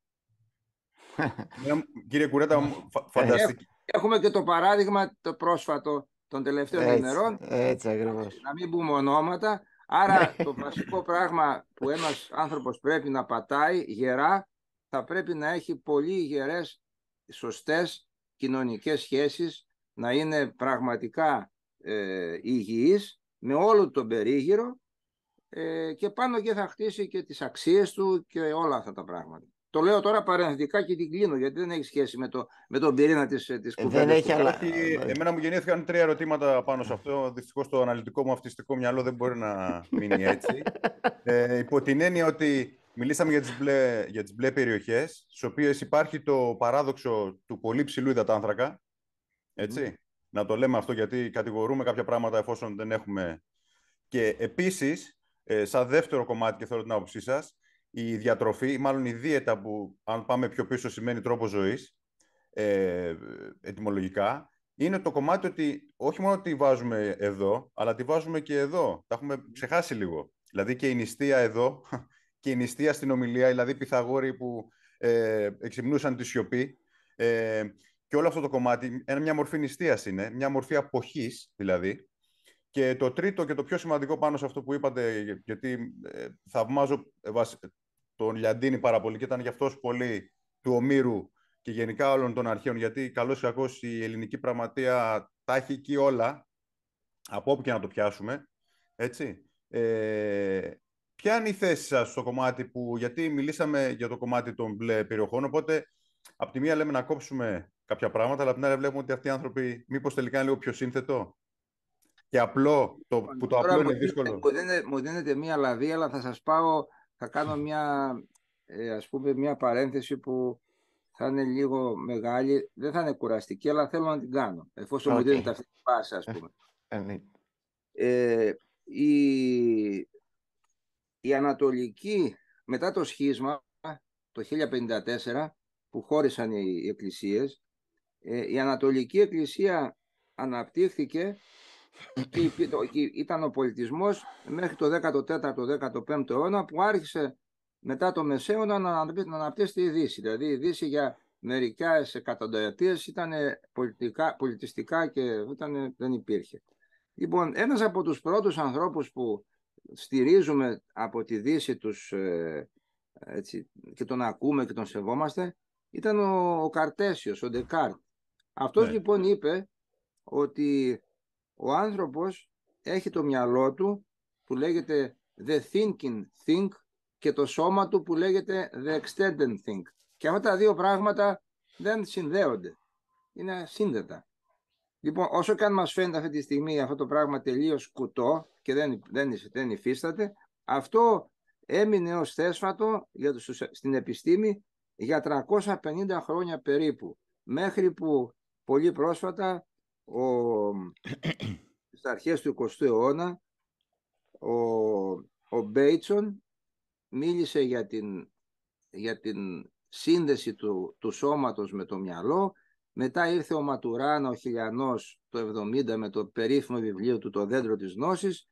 Κύριε Κουρέτα, φανταστική. Έχουμε και το παράδειγμα το πρόσφατο των τελευταίων έτσι, ημερών. Έτσι ακριβώς. Να μην πούμε ονόματα. Άρα το βασικό πράγμα που ένας άνθρωπος πρέπει να πατάει γερά θα πρέπει να έχει πολύ γερές, σωστές κοινωνικές σχέσεις, να είναι πραγματικά ε, υγιής με όλο τον περίγυρο ε, και πάνω και θα χτίσει και τις αξίες του και όλα αυτά τα πράγματα. Το λέω τώρα παρενθετικά και την κλείνω, γιατί δεν έχει σχέση με, το, με τον πυρήνα της, της ε, Δεν έχει, αλλά... Εμένα μου γεννήθηκαν τρία ερωτήματα πάνω σε αυτό. Δυστυχώς το αναλυτικό μου αυτιστικό μυαλό δεν μπορεί να μείνει έτσι. ε, υπό την έννοια ότι μιλήσαμε για τις μπλε, για τις μπλε περιοχές, στις οποίες υπάρχει το παράδοξο του πολύ ψηλού υδατάνθρακα. Έτσι. Να το λέμε αυτό γιατί κατηγορούμε κάποια πράγματα εφόσον δεν έχουμε. Και επίσης, ε, σαν δεύτερο κομμάτι και θέλω την άποψή σας, η διατροφή, μάλλον η δίαιτα που αν πάμε πιο πίσω σημαίνει τρόπο ζωής, ε, ετυμολογικά, είναι το κομμάτι ότι όχι μόνο τη βάζουμε εδώ, αλλά τη βάζουμε και εδώ. Τα έχουμε ξεχάσει λίγο. Δηλαδή και η νηστεία εδώ και η νηστεία στην ομιλία, δηλαδή οι Πυθαγόροι που ε, εξυμνούσαν τη σιωπή. Ε, και όλο αυτό το κομμάτι, ένα, μια μορφή νηστείας είναι, μια μορφή αποχής δηλαδή. Και το τρίτο και το πιο σημαντικό πάνω σε αυτό που είπατε, γιατί ε, θαυμάζω ε, τον Λιαντίνη πάρα πολύ και ήταν γι' αυτός πολύ του Ομήρου και γενικά όλων των αρχαίων, γιατί καλώς ή κακώς η ελληνική πραγματεία τα έχει εκεί όλα, από όπου και να το πιάσουμε, έτσι. Ε, ποια είναι η θέση σας στο κομμάτι που, γιατί μιλήσαμε για το κομμάτι των μπλε περιοχών, οπότε από τη μία λέμε να κόψουμε κάποια πράγματα, αλλά από την άλλη βλέπουμε ότι αυτοί οι άνθρωποι μήπως τελικά είναι λίγο πιο σύνθετο και απλό, το, που το απλό είναι δύσκολο. Μου δίνετε, μου δίνετε μία λαβή, αλλά θα σας πάω θα κάνω μια, ε, ας πούμε, μια παρένθεση που θα είναι λίγο μεγάλη, δεν θα είναι κουραστική, αλλά θέλω να την κάνω, εφόσον okay. μου δίνετε αυτή τη πάση, ας πούμε. Ε, ναι. ε, η, η Ανατολική, μετά το σχίσμα, το 1054, που χώρισαν οι, οι εκκλησίες, ε, η Ανατολική Εκκλησία αναπτύχθηκε και ήταν ο πολιτισμός μέχρι το 14ο-15ο αιώνα που άρχισε μετά το Μεσαίωνα να αναπτύσσεται η Δύση. Δηλαδή η Δύση για μερικές εκατονταετίες ήταν πολιτικά, πολιτιστικά και ήταν, δεν υπήρχε. Λοιπόν, ένας από τους πρώτους ανθρώπους που στηρίζουμε από τη Δύση τους ε, έτσι, και τον ακούμε και τον σεβόμαστε ήταν ο, ο Καρτέσιος, ο Ντεκάρτ. Αυτός ναι. λοιπόν είπε ότι ο άνθρωπος έχει το μυαλό του που λέγεται the thinking think και το σώμα του που λέγεται the extended think. Και αυτά τα δύο πράγματα δεν συνδέονται. Είναι σύνδετα. Λοιπόν, όσο και αν μας φαίνεται αυτή τη στιγμή αυτό το πράγμα τελείως κουτό και δεν, δεν, δεν υφίσταται, αυτό έμεινε ως θέσφατο για τους, στην επιστήμη για 350 χρόνια περίπου. Μέχρι που πολύ πρόσφατα ο, στις αρχές του 20ου αιώνα ο, ο Μπέιτσον μίλησε για την, για την σύνδεση του, του σώματος με το μυαλό. Μετά ήρθε ο Ματουράνα, ο Χιλιανός, το 70 με το περίφημο βιβλίο του «Το δέντρο της γνώσης»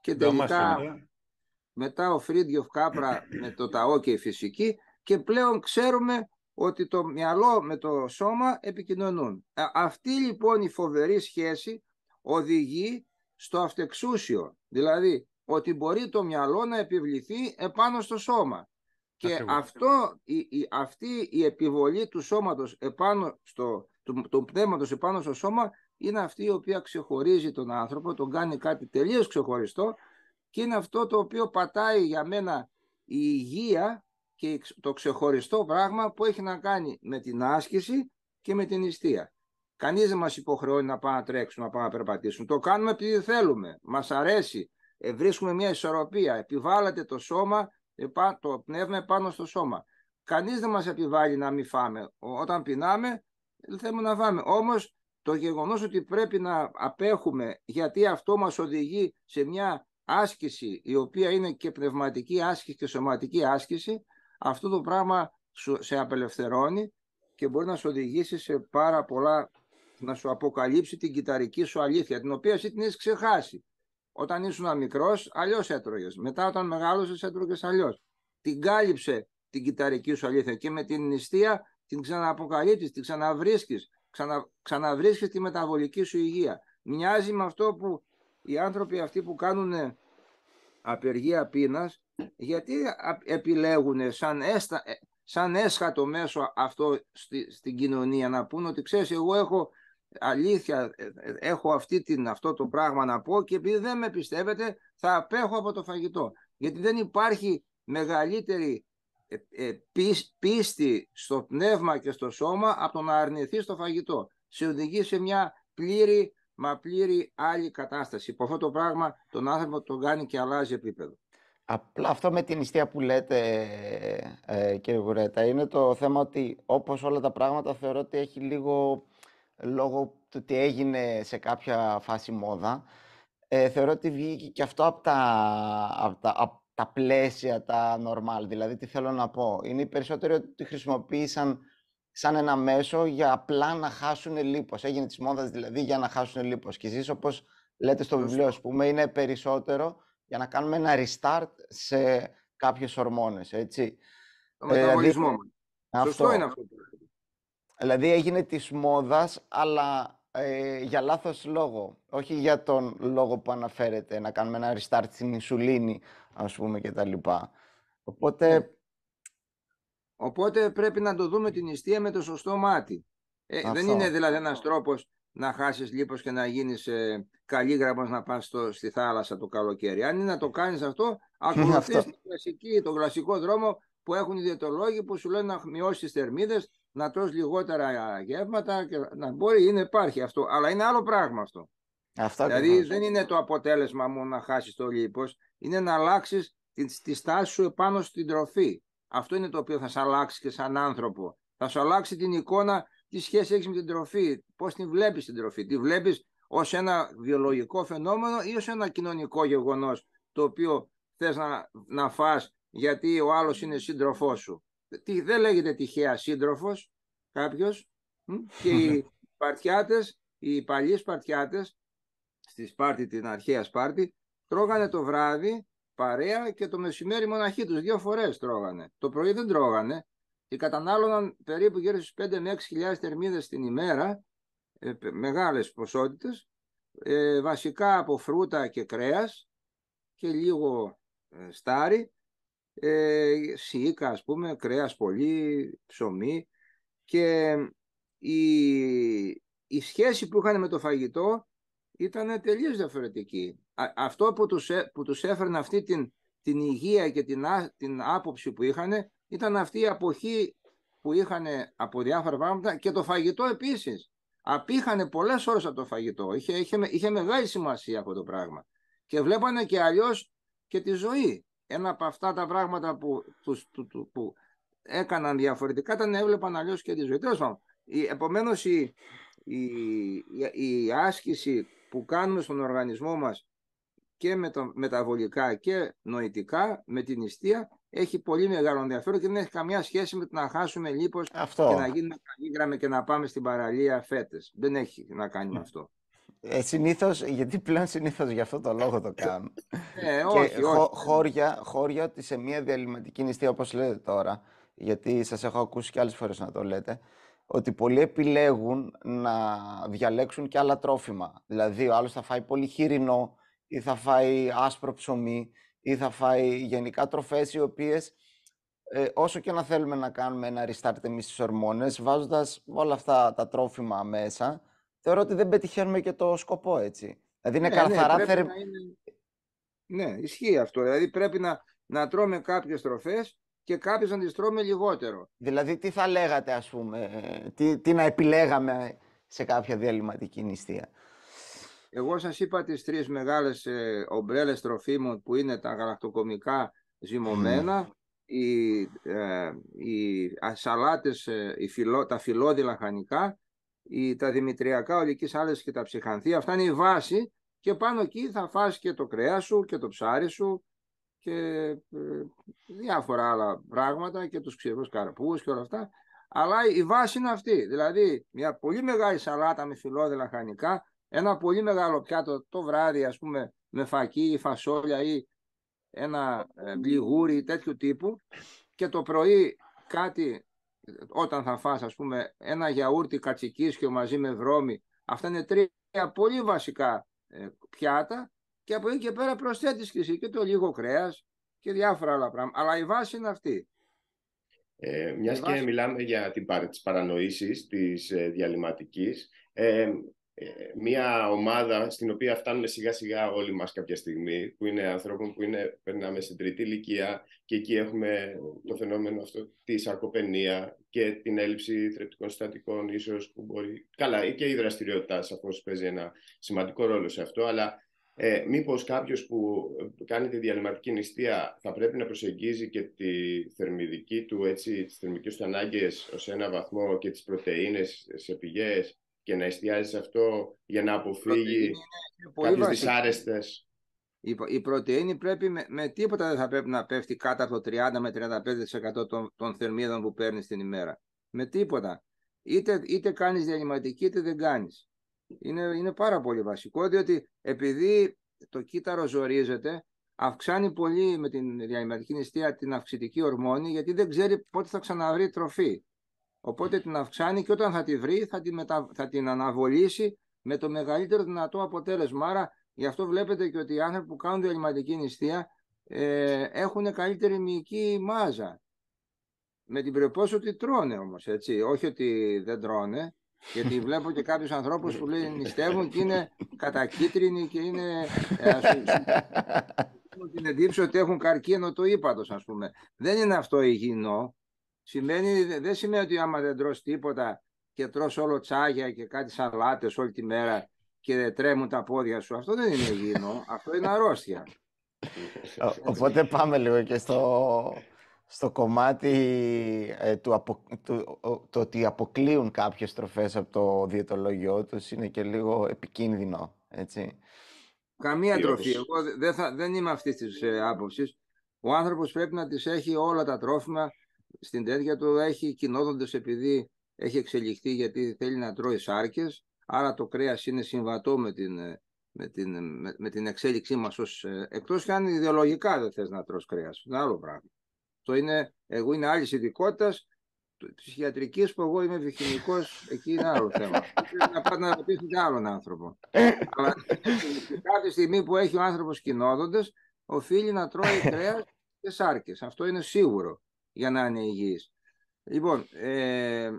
και τελικά μετά ο Φρίντιοφ Κάπρα με το «Ταό και η φυσική» και πλέον ξέρουμε ότι το μυαλό με το σώμα επικοινωνούν. Αυτή λοιπόν η φοβερή σχέση οδηγεί στο αυτεξούσιο, δηλαδή ότι μπορεί το μυαλό να επιβληθεί επάνω στο σώμα. Και αυτό, η, η, αυτή η επιβολή του σώματος επάνω στο, του, του πνεύματος επάνω στο σώμα είναι αυτή η οποία ξεχωρίζει τον άνθρωπο, τον κάνει κάτι τελείως ξεχωριστό και είναι αυτό το οποίο πατάει για μένα η υγεία και το ξεχωριστό πράγμα που έχει να κάνει με την άσκηση και με την νηστεία. Κανείς δεν μας υποχρεώνει να πάμε να τρέξουμε, να πάμε να περπατήσουμε. Το κάνουμε επειδή θέλουμε, μας αρέσει, ε, βρίσκουμε μια ισορροπία, επιβάλλεται το σώμα, το πνεύμα πάνω στο σώμα. Κανείς δεν μας επιβάλλει να μην φάμε. Όταν πεινάμε, θέλουμε να φάμε. Όμως το γεγονός ότι πρέπει να απέχουμε γιατί αυτό μας οδηγεί σε μια άσκηση η οποία είναι και πνευματική άσκηση και σωματική άσκηση αυτό το πράγμα σε απελευθερώνει και μπορεί να σου οδηγήσει σε πάρα πολλά, να σου αποκαλύψει την κυταρική σου αλήθεια, την οποία εσύ την έχεις ξεχάσει. Όταν ήσουν μικρός, αλλιώς έτρωγες. Μετά, όταν μεγάλωσες, έτρωγες αλλιώς. Την κάλυψε την κυταρική σου αλήθεια και με την νηστεία την ξανααποκαλύπτεις, την ξαναβρίσκεις. Ξανα, ξαναβρίσκεις τη μεταβολική σου υγεία. Μοιάζει με αυτό που οι άνθρωποι αυτοί που κάνουν απεργία πείνας γιατί επιλέγουν σαν, έστα, ε, σαν έσχατο μέσο αυτό στη, στην κοινωνία να πούν ότι ξέρεις εγώ έχω αλήθεια ε, ε, έχω αυτή την, αυτό το πράγμα να πω και επειδή δεν με πιστεύετε θα απέχω από το φαγητό γιατί δεν υπάρχει μεγαλύτερη πίστη στο πνεύμα και στο σώμα από το να αρνηθεί στο φαγητό. Σε οδηγεί σε μια πλήρη μα πλήρη άλλη κατάσταση. Που αυτό το πράγμα τον άνθρωπο τον κάνει και αλλάζει επίπεδο Απλά αυτό με την νηστεία που λέτε, ε, κύριε Γουρέτα, είναι το θέμα ότι όπως όλα τα πράγματα θεωρώ ότι έχει λίγο λόγω του ότι έγινε σε κάποια φάση μόδα. Ε, θεωρώ ότι βγήκε και αυτό από τα, από τα, από τα πλαίσια, τα normal. Δηλαδή, τι θέλω να πω. Είναι οι περισσότεροι ότι χρησιμοποίησαν σαν ένα μέσο για απλά να χάσουν λίπος. Έγινε της μόδας δηλαδή για να χάσουν λίπος. Και εσείς όπως λέτε στο βιβλίο, ας πούμε, είναι περισσότερο για να κάνουμε ένα restart σε κάποιες ορμόνες, έτσι. Το μεταβολισμό δηλαδή, Σωστό είναι αυτό. Δηλαδή έγινε της μόδας, αλλά ε, για λάθος λόγο. Όχι για τον λόγο που αναφέρεται, να κάνουμε ένα restart στην ινσουλίνη, ας πούμε, και τα λοιπά. Οπότε... Ναι. Οπότε πρέπει να το δούμε την νηστεία με το σωστό μάτι. Ε, δεν είναι δηλαδή ένας τρόπος να χάσεις λίπος και να γίνεις ε, καλή να πας στη θάλασσα το καλοκαίρι. Αν είναι να το κάνεις αυτό, ακολουθείς κλασική, τον κλασικό δρόμο που έχουν οι διαιτολόγοι που σου λένε να μειώσεις τις θερμίδες, να τρως λιγότερα γεύματα και να μπορεί, είναι υπάρχει αυτό. Αλλά είναι άλλο πράγμα αυτό. Αυτά δηλαδή δεν είναι το αποτέλεσμα μόνο να χάσεις το λίπος, είναι να αλλάξεις τη, τη στάση σου επάνω στην τροφή. Αυτό είναι το οποίο θα σε αλλάξει και σαν άνθρωπο. Θα σου αλλάξει την εικόνα τι σχέση έχεις με την τροφή, πώς την βλέπεις την τροφή. Τη βλέπεις ως ένα βιολογικό φαινόμενο ή ως ένα κοινωνικό γεγονός το οποίο θες να, να φας γιατί ο άλλος είναι σύντροφός σου. Τι, δεν λέγεται τυχαία σύντροφος κάποιος. Και οι Σπαρτιάτε, οι παλιοί Σπαρτιάτε, στη Σπάρτη, την αρχαία Σπάρτη, τρώγανε το βράδυ παρέα και το μεσημέρι μοναχή τους. Δύο φορές τρώγανε. Το πρωί δεν τρώγανε και κατανάλωναν περίπου γύρω στις 5 με 6 χιλιάδες θερμίδες την ημέρα, ε, μεγάλες ποσότητες, ε, βασικά από φρούτα και κρέας και λίγο ε, στάρι, ε, σίκα ας πούμε, κρέας πολύ, ψωμί και η, η σχέση που είχαν με το φαγητό ήταν τελείως διαφορετική. αυτό που τους, που τους έφερνε αυτή την, την υγεία και την, την άποψη που είχαν ήταν αυτή η αποχή που είχαν από διάφορα πράγματα και το φαγητό επίσης. Απήχανε πολλές ώρες από το φαγητό. Είχε, είχε, είχε μεγάλη σημασία αυτό το πράγμα. Και βλέπανε και αλλιώς και τη ζωή. Ένα από αυτά τα πράγματα που, που, που έκαναν διαφορετικά ήταν έβλεπαν αλλιώς και τη ζωή. Τέλος πάντων, επομένως η, η, η, άσκηση που κάνουμε στον οργανισμό μας και με το, μεταβολικά και νοητικά, με την νηστεία, έχει πολύ μεγάλο ενδιαφέρον και δεν έχει καμία σχέση με το να χάσουμε λίπος αυτό. και να γίνουμε καλή και να πάμε στην παραλία φέτες. Δεν έχει να κάνει με αυτό. Ε, συνήθως, γιατί πλέον συνήθως για αυτό το λόγο το κάνω. Ε, όχι, και όχι. Χώρια, χώρια ότι σε μια διαλυματική νηστεία, όπως λέτε τώρα, γιατί σας έχω ακούσει και άλλες φορές να το λέτε, ότι πολλοί επιλέγουν να διαλέξουν και άλλα τρόφιμα. Δηλαδή, ο άλλος θα φάει πολύ χοιρινό ή θα φάει άσπρο ψωμί ή θα φάει γενικά τροφές οι οποίες ε, όσο και να θέλουμε να κάνουμε ένα restart εμείς στις ορμόνες, βάζοντας όλα αυτά τα τρόφιμα μέσα, θεωρώ ότι δεν πετυχαίνουμε και το σκοπό έτσι. Δηλαδή είναι ναι, καθαρά ναι, θερ... είναι... ναι, ισχύει αυτό. Δηλαδή πρέπει να, να τρώμε κάποιες τροφές και κάποιες να τις τρώμε λιγότερο. Δηλαδή τι θα λέγατε ας πούμε, τι, τι να επιλέγαμε σε κάποια διαλυματική νηστεία; Εγώ σας είπα τις τρεις μεγάλες ε, ομπρέλες τροφίμων που είναι τα γαλακτοκομικά ζυμωμένα, mm. οι, ε, οι σαλάτες, ε, οι φιλό, τα φιλόδη χανικά, οι, τα δημητριακά ολικής άλεσης και τα ψυχανθή. Αυτά είναι η βάση και πάνω εκεί θα φας και το κρέας σου και το ψάρι σου και ε, διάφορα άλλα πράγματα και τους ξηρούς καρπούς και όλα αυτά. Αλλά η βάση είναι αυτή. Δηλαδή μια πολύ μεγάλη σαλάτα με φιλόδη λαχανικά ένα πολύ μεγάλο πιάτο το βράδυ ας πούμε με φακί ή φασόλια ή ένα ε, μπλιγούρι τέτοιου τύπου και το πρωί κάτι όταν θα φας ας πούμε ένα γιαούρτι κατσικίσιο μαζί με βρώμη αυτά είναι τρία πολύ βασικά ε, πιάτα και από εκεί και πέρα προσθέτεις και εσύ και το λίγο κρέας και διάφορα άλλα πράγματα. Αλλά η βάση είναι αυτή. Ε, μιας και μιλάμε για την, τις παρανοήσεις της ε, διαλυματικής ε, ε, μια ομάδα στην οποία φτάνουμε σιγά σιγά όλοι μας κάποια στιγμή, που είναι ανθρώπων που είναι, περνάμε στην τρίτη ηλικία και εκεί έχουμε το φαινόμενο αυτό της σαρκοπενία και την έλλειψη θρεπτικών συστατικών ίσως που μπορεί... Καλά, και η δραστηριότητα σαφώς παίζει ένα σημαντικό ρόλο σε αυτό, αλλά ε, μήπως κάποιος που κάνει τη διαλυματική νηστεία θα πρέπει να προσεγγίζει και τη θερμιδική του, έτσι, τις θερμικές του ανάγκες ως ένα βαθμό και τις πρωτεΐνες σε πηγές; Και να εστιάζεις σε αυτό για να αποφύγεις κάποιες δυσάρεστες. Η, η πρωτεΐνη πρέπει με, με, τίποτα δεν θα πρέπει να πέφτει κάτω από το 30 με 35% των, των θερμίδων που παίρνεις την ημέρα. Με τίποτα. Είτε, είτε κάνεις διαλυματική είτε δεν κάνεις. Είναι, είναι πάρα πολύ βασικό διότι επειδή το κύτταρο ζορίζεται αυξάνει πολύ με την διαλυματική νηστεία την αυξητική ορμόνη γιατί δεν ξέρει πότε θα ξαναβρει τροφή. Οπότε την αυξάνει και όταν θα τη βρει θα την, μετα... θα την αναβολήσει με το μεγαλύτερο δυνατό αποτέλεσμα. Άρα γι' αυτό βλέπετε και ότι οι άνθρωποι που κάνουν διαλυματική νηστεία ε, έχουν καλύτερη μυϊκή μάζα. Με την προπόση ότι τρώνε όμως, έτσι. Όχι ότι δεν τρώνε. Γιατί βλέπω και κάποιους ανθρώπους που λέει νηστεύουν και είναι κατακίτρινοι και είναι... Ε, την εντύπωση ότι έχουν καρκίνο το ύπατος, ας πούμε. Δεν είναι αυτό υγιεινό. Σημαίνει, δεν σημαίνει ότι άμα δεν τρως τίποτα και τρως όλο τσάγια και κάτι σαλάτες όλη τη μέρα και τρέμουν τα πόδια σου. Αυτό δεν είναι υγιεινό, αυτό είναι αρρώστια. Οπότε πάμε λίγο και στο, στο κομμάτι ε, του, απο, του το ότι αποκλείουν κάποιες τροφές από το διαιτολόγιο τους είναι και λίγο επικίνδυνο, έτσι. Καμία τροφή. Εγώ δεν, θα, δεν είμαι αυτής της ε, άποψης. Ο άνθρωπος πρέπει να τις έχει όλα τα τρόφιμα στην τέτοια του έχει κοινόδοντες επειδή έχει εξελιχθεί γιατί θέλει να τρώει σάρκες, άρα το κρέας είναι συμβατό με την, με την, με, την εξέλιξή μας ως, ε, εκτός και αν ιδεολογικά δεν θες να τρως κρέας, είναι άλλο πράγμα. Το είναι, εγώ είναι άλλης ειδικότητας της ιατρικής που εγώ είμαι βιοχημικό, εκεί είναι άλλο θέμα. να πάτε να ρωτήσετε άλλον άνθρωπο. Αλλά κάποια στιγμή που έχει ο άνθρωπος κοινόδοντε, οφείλει να τρώει κρέας και σάρκες. Αυτό είναι σίγουρο για να είναι υγιής. Λοιπόν, ε,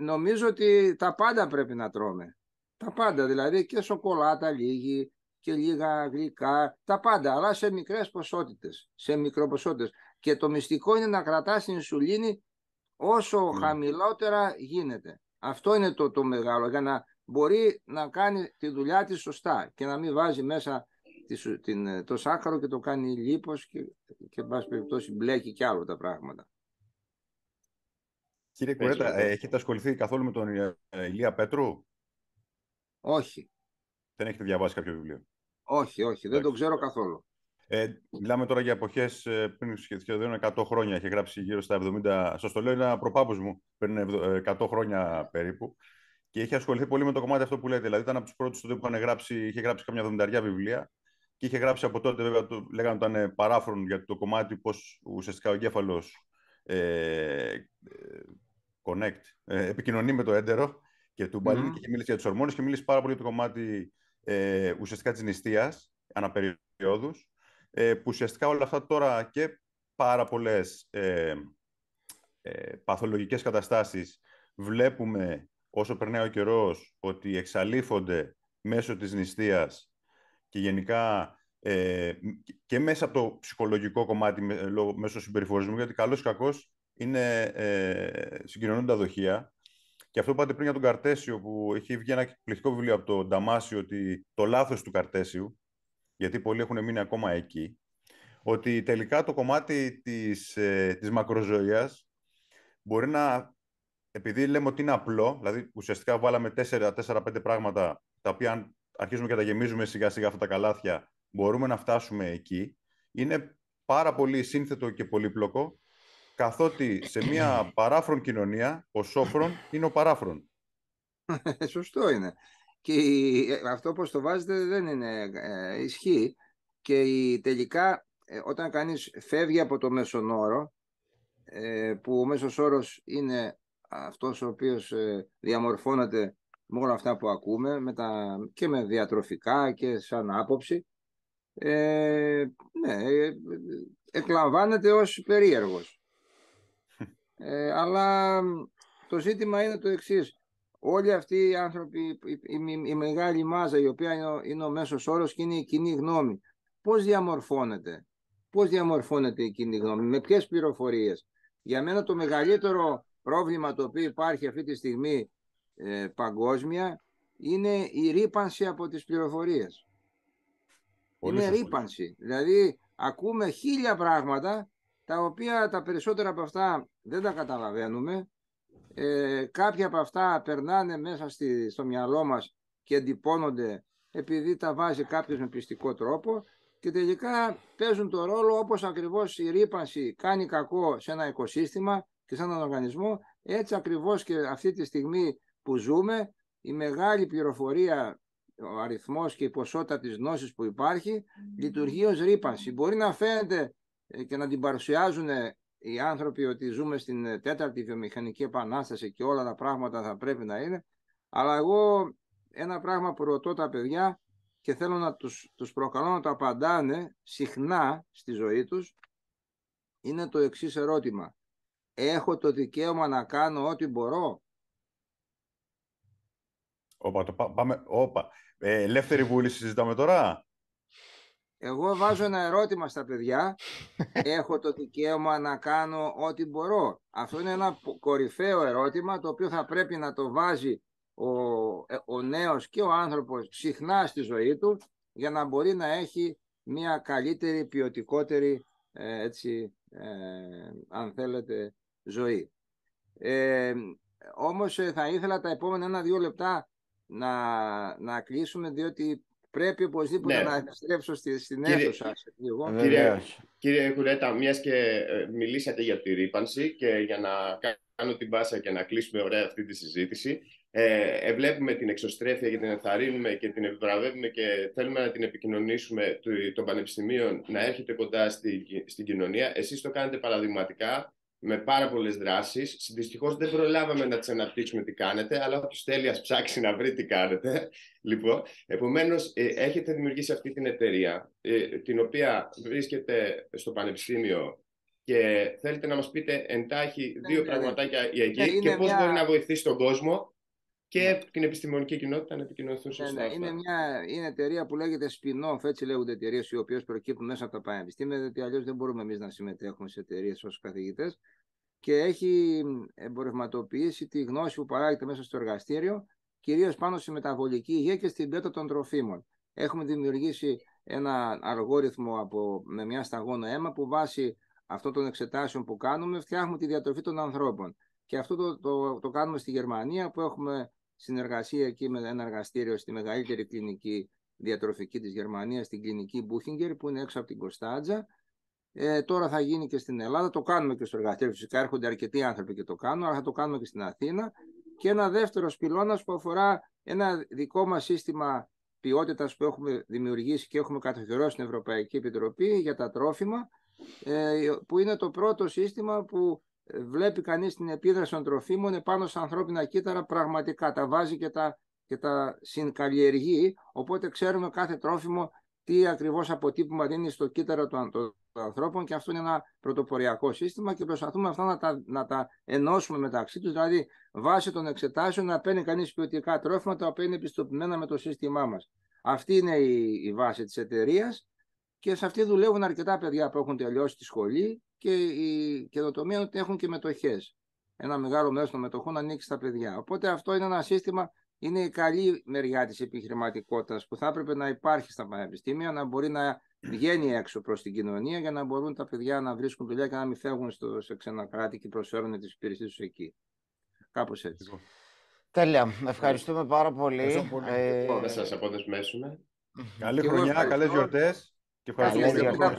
νομίζω ότι τα πάντα πρέπει να τρώμε. Τα πάντα, δηλαδή και σοκολάτα λίγη και λίγα γλυκά, τα πάντα, αλλά σε μικρές ποσότητες, σε μικροποσότητες. Και το μυστικό είναι να κρατάς την ινσουλίνη όσο mm. χαμηλότερα γίνεται. Αυτό είναι το, το μεγάλο, για να μπορεί να κάνει τη δουλειά της σωστά και να μην βάζει μέσα την, το σάκαρο και το κάνει λίπος και, και εν πάση περιπτώσει μπλέκει και άλλο τα πράγματα. Κύριε Κουρέτα, ε, έχετε ασχοληθεί καθόλου με τον ε, Ηλία Πέτρου; Όχι. Δεν έχετε διαβάσει κάποιο βιβλίο; Όχι, όχι, δεν το ξέρω καθόλου. Ε, μιλάμε τώρα για εποχές ε, πριν σχεδόν 100 χρόνια. Είχε γράψει γύρω στα 70. Σας το λέω, είναι ένα προπάπο μου πριν 100 χρόνια περίπου. Και είχε ασχοληθεί πολύ με το κομμάτι αυτό που λέτε. Δηλαδή, ήταν από τους πρώτους τότε που είχαν γράψει, είχε γράψει καμιά δομηταριά βιβλία. Και είχε γράψει από τότε, βέβαια, το, λέγανε ότι ήταν παράφρον για το κομμάτι πώς ουσιαστικά ο εγκέφαλος ε, ε, connect, ε, επικοινωνεί με το έντερο και του Μπαλίνη mm-hmm. και μίλησε για τους ορμόνε και μίλησε πάρα πολύ για το κομμάτι ε, ουσιαστικά της νηστείας αναπεριόδους. Ε, που ουσιαστικά όλα αυτά τώρα και πάρα πολλές ε, ε, παθολογικές καταστάσεις βλέπουμε όσο περνάει ο καιρός ότι εξαλείφονται μέσω της νηστείας και γενικά ε, και μέσα από το ψυχολογικό κομμάτι μέσω συμπεριφορισμού, γιατί καλός ή κακός είναι ε, συγκοινωνούντα δοχεία. Και αυτό που είπατε πριν για τον Καρτέσιο, που έχει βγει ένα εκπληκτικό βιβλίο από τον Νταμάσιο, ότι το λάθος του Καρτέσιου, γιατί πολλοί έχουν μείνει ακόμα εκεί, ότι τελικά το κομμάτι της, ε, της μακροζωίας μπορεί να, επειδή λέμε ότι είναι απλό, δηλαδή ουσιαστικά βάλαμε 4-5 πράγματα, τα οποία αν αρχίζουμε και τα γεμίζουμε σιγά σιγά αυτά τα καλάθια, μπορούμε να φτάσουμε εκεί, είναι πάρα πολύ σύνθετο και πολύπλοκο, καθότι σε μια παράφρον κοινωνία, ο σόφρον είναι ο παράφρον. Σωστό είναι. Και αυτό που το βάζετε δεν είναι ε, ισχύει. Και τελικά ε, όταν κανείς φεύγει από το μέσον όρο, ε, που ο μέσος όρος είναι αυτός ο οποίος ε, διαμορφώνεται με όλα αυτά που ακούμε με τα, και με διατροφικά και σαν άποψη, ε, ναι, εκλαμβάνεται ως περίεργος. Αλλά το ζήτημα είναι το εξής. Όλοι αυτοί οι άνθρωποι, η, η, μεγάλη μάζα η οποία είναι ο, είναι ο μέσος όρος και είναι η κοινή γνώμη, πώς διαμορφώνεται; Πώς διαμορφώνεται η κοινή γνώμη, με ποιες πληροφορίες; Για μένα το μεγαλύτερο πρόβλημα το οποίο υπάρχει αυτή τη στιγμή ε, παγκόσμια είναι η ρήπανση από τις πληροφορίες. είναι ρήπανση. Δηλαδή ακούμε χίλια πράγματα τα οποία τα περισσότερα από αυτά δεν τα καταλαβαίνουμε. Ε, κάποια από αυτά περνάνε μέσα στη, στο μυαλό μας και εντυπώνονται επειδή τα βάζει κάποιος με πιστικό τρόπο και τελικά παίζουν το ρόλο όπως ακριβώς η ρήπανση κάνει κακό σε ένα οικοσύστημα και σε έναν οργανισμό, έτσι ακριβώς και αυτή τη στιγμή που ζούμε, η μεγάλη πληροφορία, ο αριθμός και η ποσότητα της γνώσης που υπάρχει, λειτουργεί ως ρήπανση. Μπορεί να φαίνεται ε, και να την παρουσιάζουν οι άνθρωποι ότι ζούμε στην τέταρτη βιομηχανική επανάσταση και όλα τα πράγματα θα πρέπει να είναι, αλλά εγώ ένα πράγμα που ρωτώ τα παιδιά και θέλω να τους, τους προκαλώ να το απαντάνε συχνά στη ζωή τους είναι το εξής ερώτημα. Έχω το δικαίωμα να κάνω ό,τι μπορώ; Όπα, το πάμε, όπα. Ε, ελεύθερη βούληση συζητάμε τώρα. Εγώ βάζω ένα ερώτημα στα παιδιά. Έχω το δικαίωμα να κάνω ό,τι μπορώ. Αυτό είναι ένα κορυφαίο ερώτημα το οποίο θα πρέπει να το βάζει ο, ε, ο νέος και ο άνθρωπος συχνά στη ζωή του για να μπορεί να έχει μια καλύτερη, ποιοτικότερη, ε, έτσι, ε, αν θέλετε, ζωή. Ε, όμως θα ήθελα τα επόμενα ένα-δύο λεπτά να, να κλείσουμε διότι πρέπει οπωσδήποτε ναι. να επιστρέψω στη, στην αίθουσα. Κύριε, κύριε Κουρέτα, μιας και μιλήσατε για τη ρήπανση και για να κάνω την πάσα και να κλείσουμε ωραία αυτή τη συζήτηση, ε, βλέπουμε την εξωστρέφεια και την ενθαρρύνουμε και την επιβραβεύουμε και θέλουμε να την επικοινωνήσουμε των πανεπιστημίων να έρχεται κοντά στη, στην κοινωνία. Εσείς το κάνετε παραδειγματικά με πάρα πολλές δράσεις. Δυστυχώς δεν προλάβαμε να τις αναπτύξουμε τι κάνετε, αλλά όποιος θέλει ας ψάξει να βρει τι κάνετε. Λοιπόν, επομένως, ε, έχετε δημιουργήσει αυτή την εταιρεία, ε, την οποία βρίσκεται στο Πανεπιστήμιο και θέλετε να μας πείτε εντάχει ναι, δύο ναι, ναι. πραγματάκια ναι. εκεί και πώς μπορεί να βοηθήσει τον κόσμο και ναι. την επιστημονική κοινότητα να επικοινωνηθούν ναι, σωστά. Ναι, είναι μια είναι εταιρεία που λέγεται spin-off, έτσι λέγονται εταιρείες οι οποίες προκύπτουν μέσα από τα πανεπιστήμια, γιατί αλλιώς δεν μπορούμε εμείς να συμμετέχουμε σε εταιρείες ως καθηγητές. Και έχει εμπορευματοποιήσει τη γνώση που παράγεται μέσα στο εργαστήριο, κυρίως πάνω στη μεταβολική υγεία και στην πέτα των τροφίμων. Έχουμε δημιουργήσει ένα αλγόριθμο από, με μια σταγόνο αίμα που βάσει αυτών των εξετάσεων που κάνουμε φτιάχνουμε τη διατροφή των ανθρώπων. Και αυτό το, το, το κάνουμε στη Γερμανία που έχουμε συνεργασία εκεί με ένα εργαστήριο στη μεγαλύτερη κλινική διατροφική της Γερμανίας, την κλινική Μπούχιγκερ, που είναι έξω από την Κωνσταντζα. Ε, τώρα θα γίνει και στην Ελλάδα, το κάνουμε και στο εργαστήριο. Φυσικά έρχονται αρκετοί άνθρωποι και το κάνουν, αλλά θα το κάνουμε και στην Αθήνα. Και ένα δεύτερο πυλώνας που αφορά ένα δικό μας σύστημα ποιότητας που έχουμε δημιουργήσει και έχουμε κατοχυρώσει στην Ευρωπαϊκή Επιτροπή για τα τρόφιμα, ε, που είναι το πρώτο σύστημα που βλέπει κανείς την επίδραση των τροφίμων επάνω στα ανθρώπινα κύτταρα πραγματικά, τα βάζει και τα, και τα συγκαλλιεργεί, οπότε ξέρουμε κάθε τρόφιμο τι ακριβώς αποτύπωμα δίνει στο κύτταρο των, των, ανθρώπων και αυτό είναι ένα πρωτοποριακό σύστημα και προσπαθούμε αυτά να τα, να τα ενώσουμε μεταξύ τους, δηλαδή βάσει των εξετάσεων να παίρνει κανείς ποιοτικά τρόφιμα τα οποία είναι επιστοποιημένα με το σύστημά μας. Αυτή είναι η, η βάση της εταιρείας και σε αυτή δουλεύουν αρκετά παιδιά που έχουν τελειώσει τη σχολή και η καινοτομία ότι έχουν και μετοχές. Ένα μεγάλο μέρος των μετοχών ανήκει στα παιδιά. Οπότε αυτό είναι ένα σύστημα, είναι η καλή μεριά της επιχειρηματικότητας που θα έπρεπε να υπάρχει στα πανεπιστήμια, να μπορεί να βγαίνει έξω προς την κοινωνία για να μπορούν τα παιδιά να βρίσκουν δουλειά και να μην φεύγουν στο, σε ξένα κράτη και προσφέρουν τις υπηρεσίες τους εκεί. Κάπως έτσι. Τέλεια. Ευχαριστούμε πάρα πολύ. Ε... Θα σας αποδεσμεύσουμε. Καλή χρονιά, καλές γιορτές. Και ευχαριστούμε πολύ.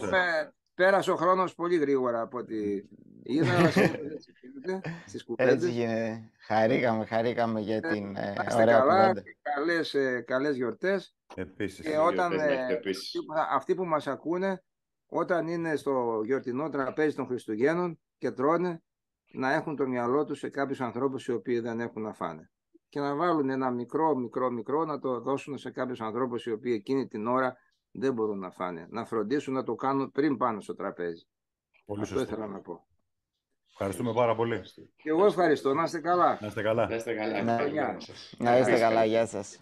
Πέρασε ο χρόνος πολύ γρήγορα από ότι είδα στις κουβέντες. Έτσι γίνεται. Χαρήκαμε, χαρήκαμε για ε, την ε, ωραία καλά, καλές, ε, καλές γιορτές. Επίσης. Και όταν επίσης. αυτοί που μας ακούνε, όταν είναι στο γιορτινό τραπέζι των Χριστουγέννων και τρώνε, να έχουν το μυαλό τους σε κάποιους ανθρώπους οι οποίοι δεν έχουν να φάνε. Και να βάλουν ένα μικρό, μικρό, μικρό, να το δώσουν σε κάποιους ανθρώπους οι οποίοι εκείνη την ώρα δεν μπορούν να φάνε. Να φροντίσουν να το κάνουν πριν πάνω στο τραπέζι. Πολύ Αυτό ήθελα να πω. Ευχαριστούμε πάρα πολύ. Και εγώ ευχαριστώ. Να είστε καλά. Να είστε καλά. Να είστε καλά. Να, να είστε καλά. Γεια σας.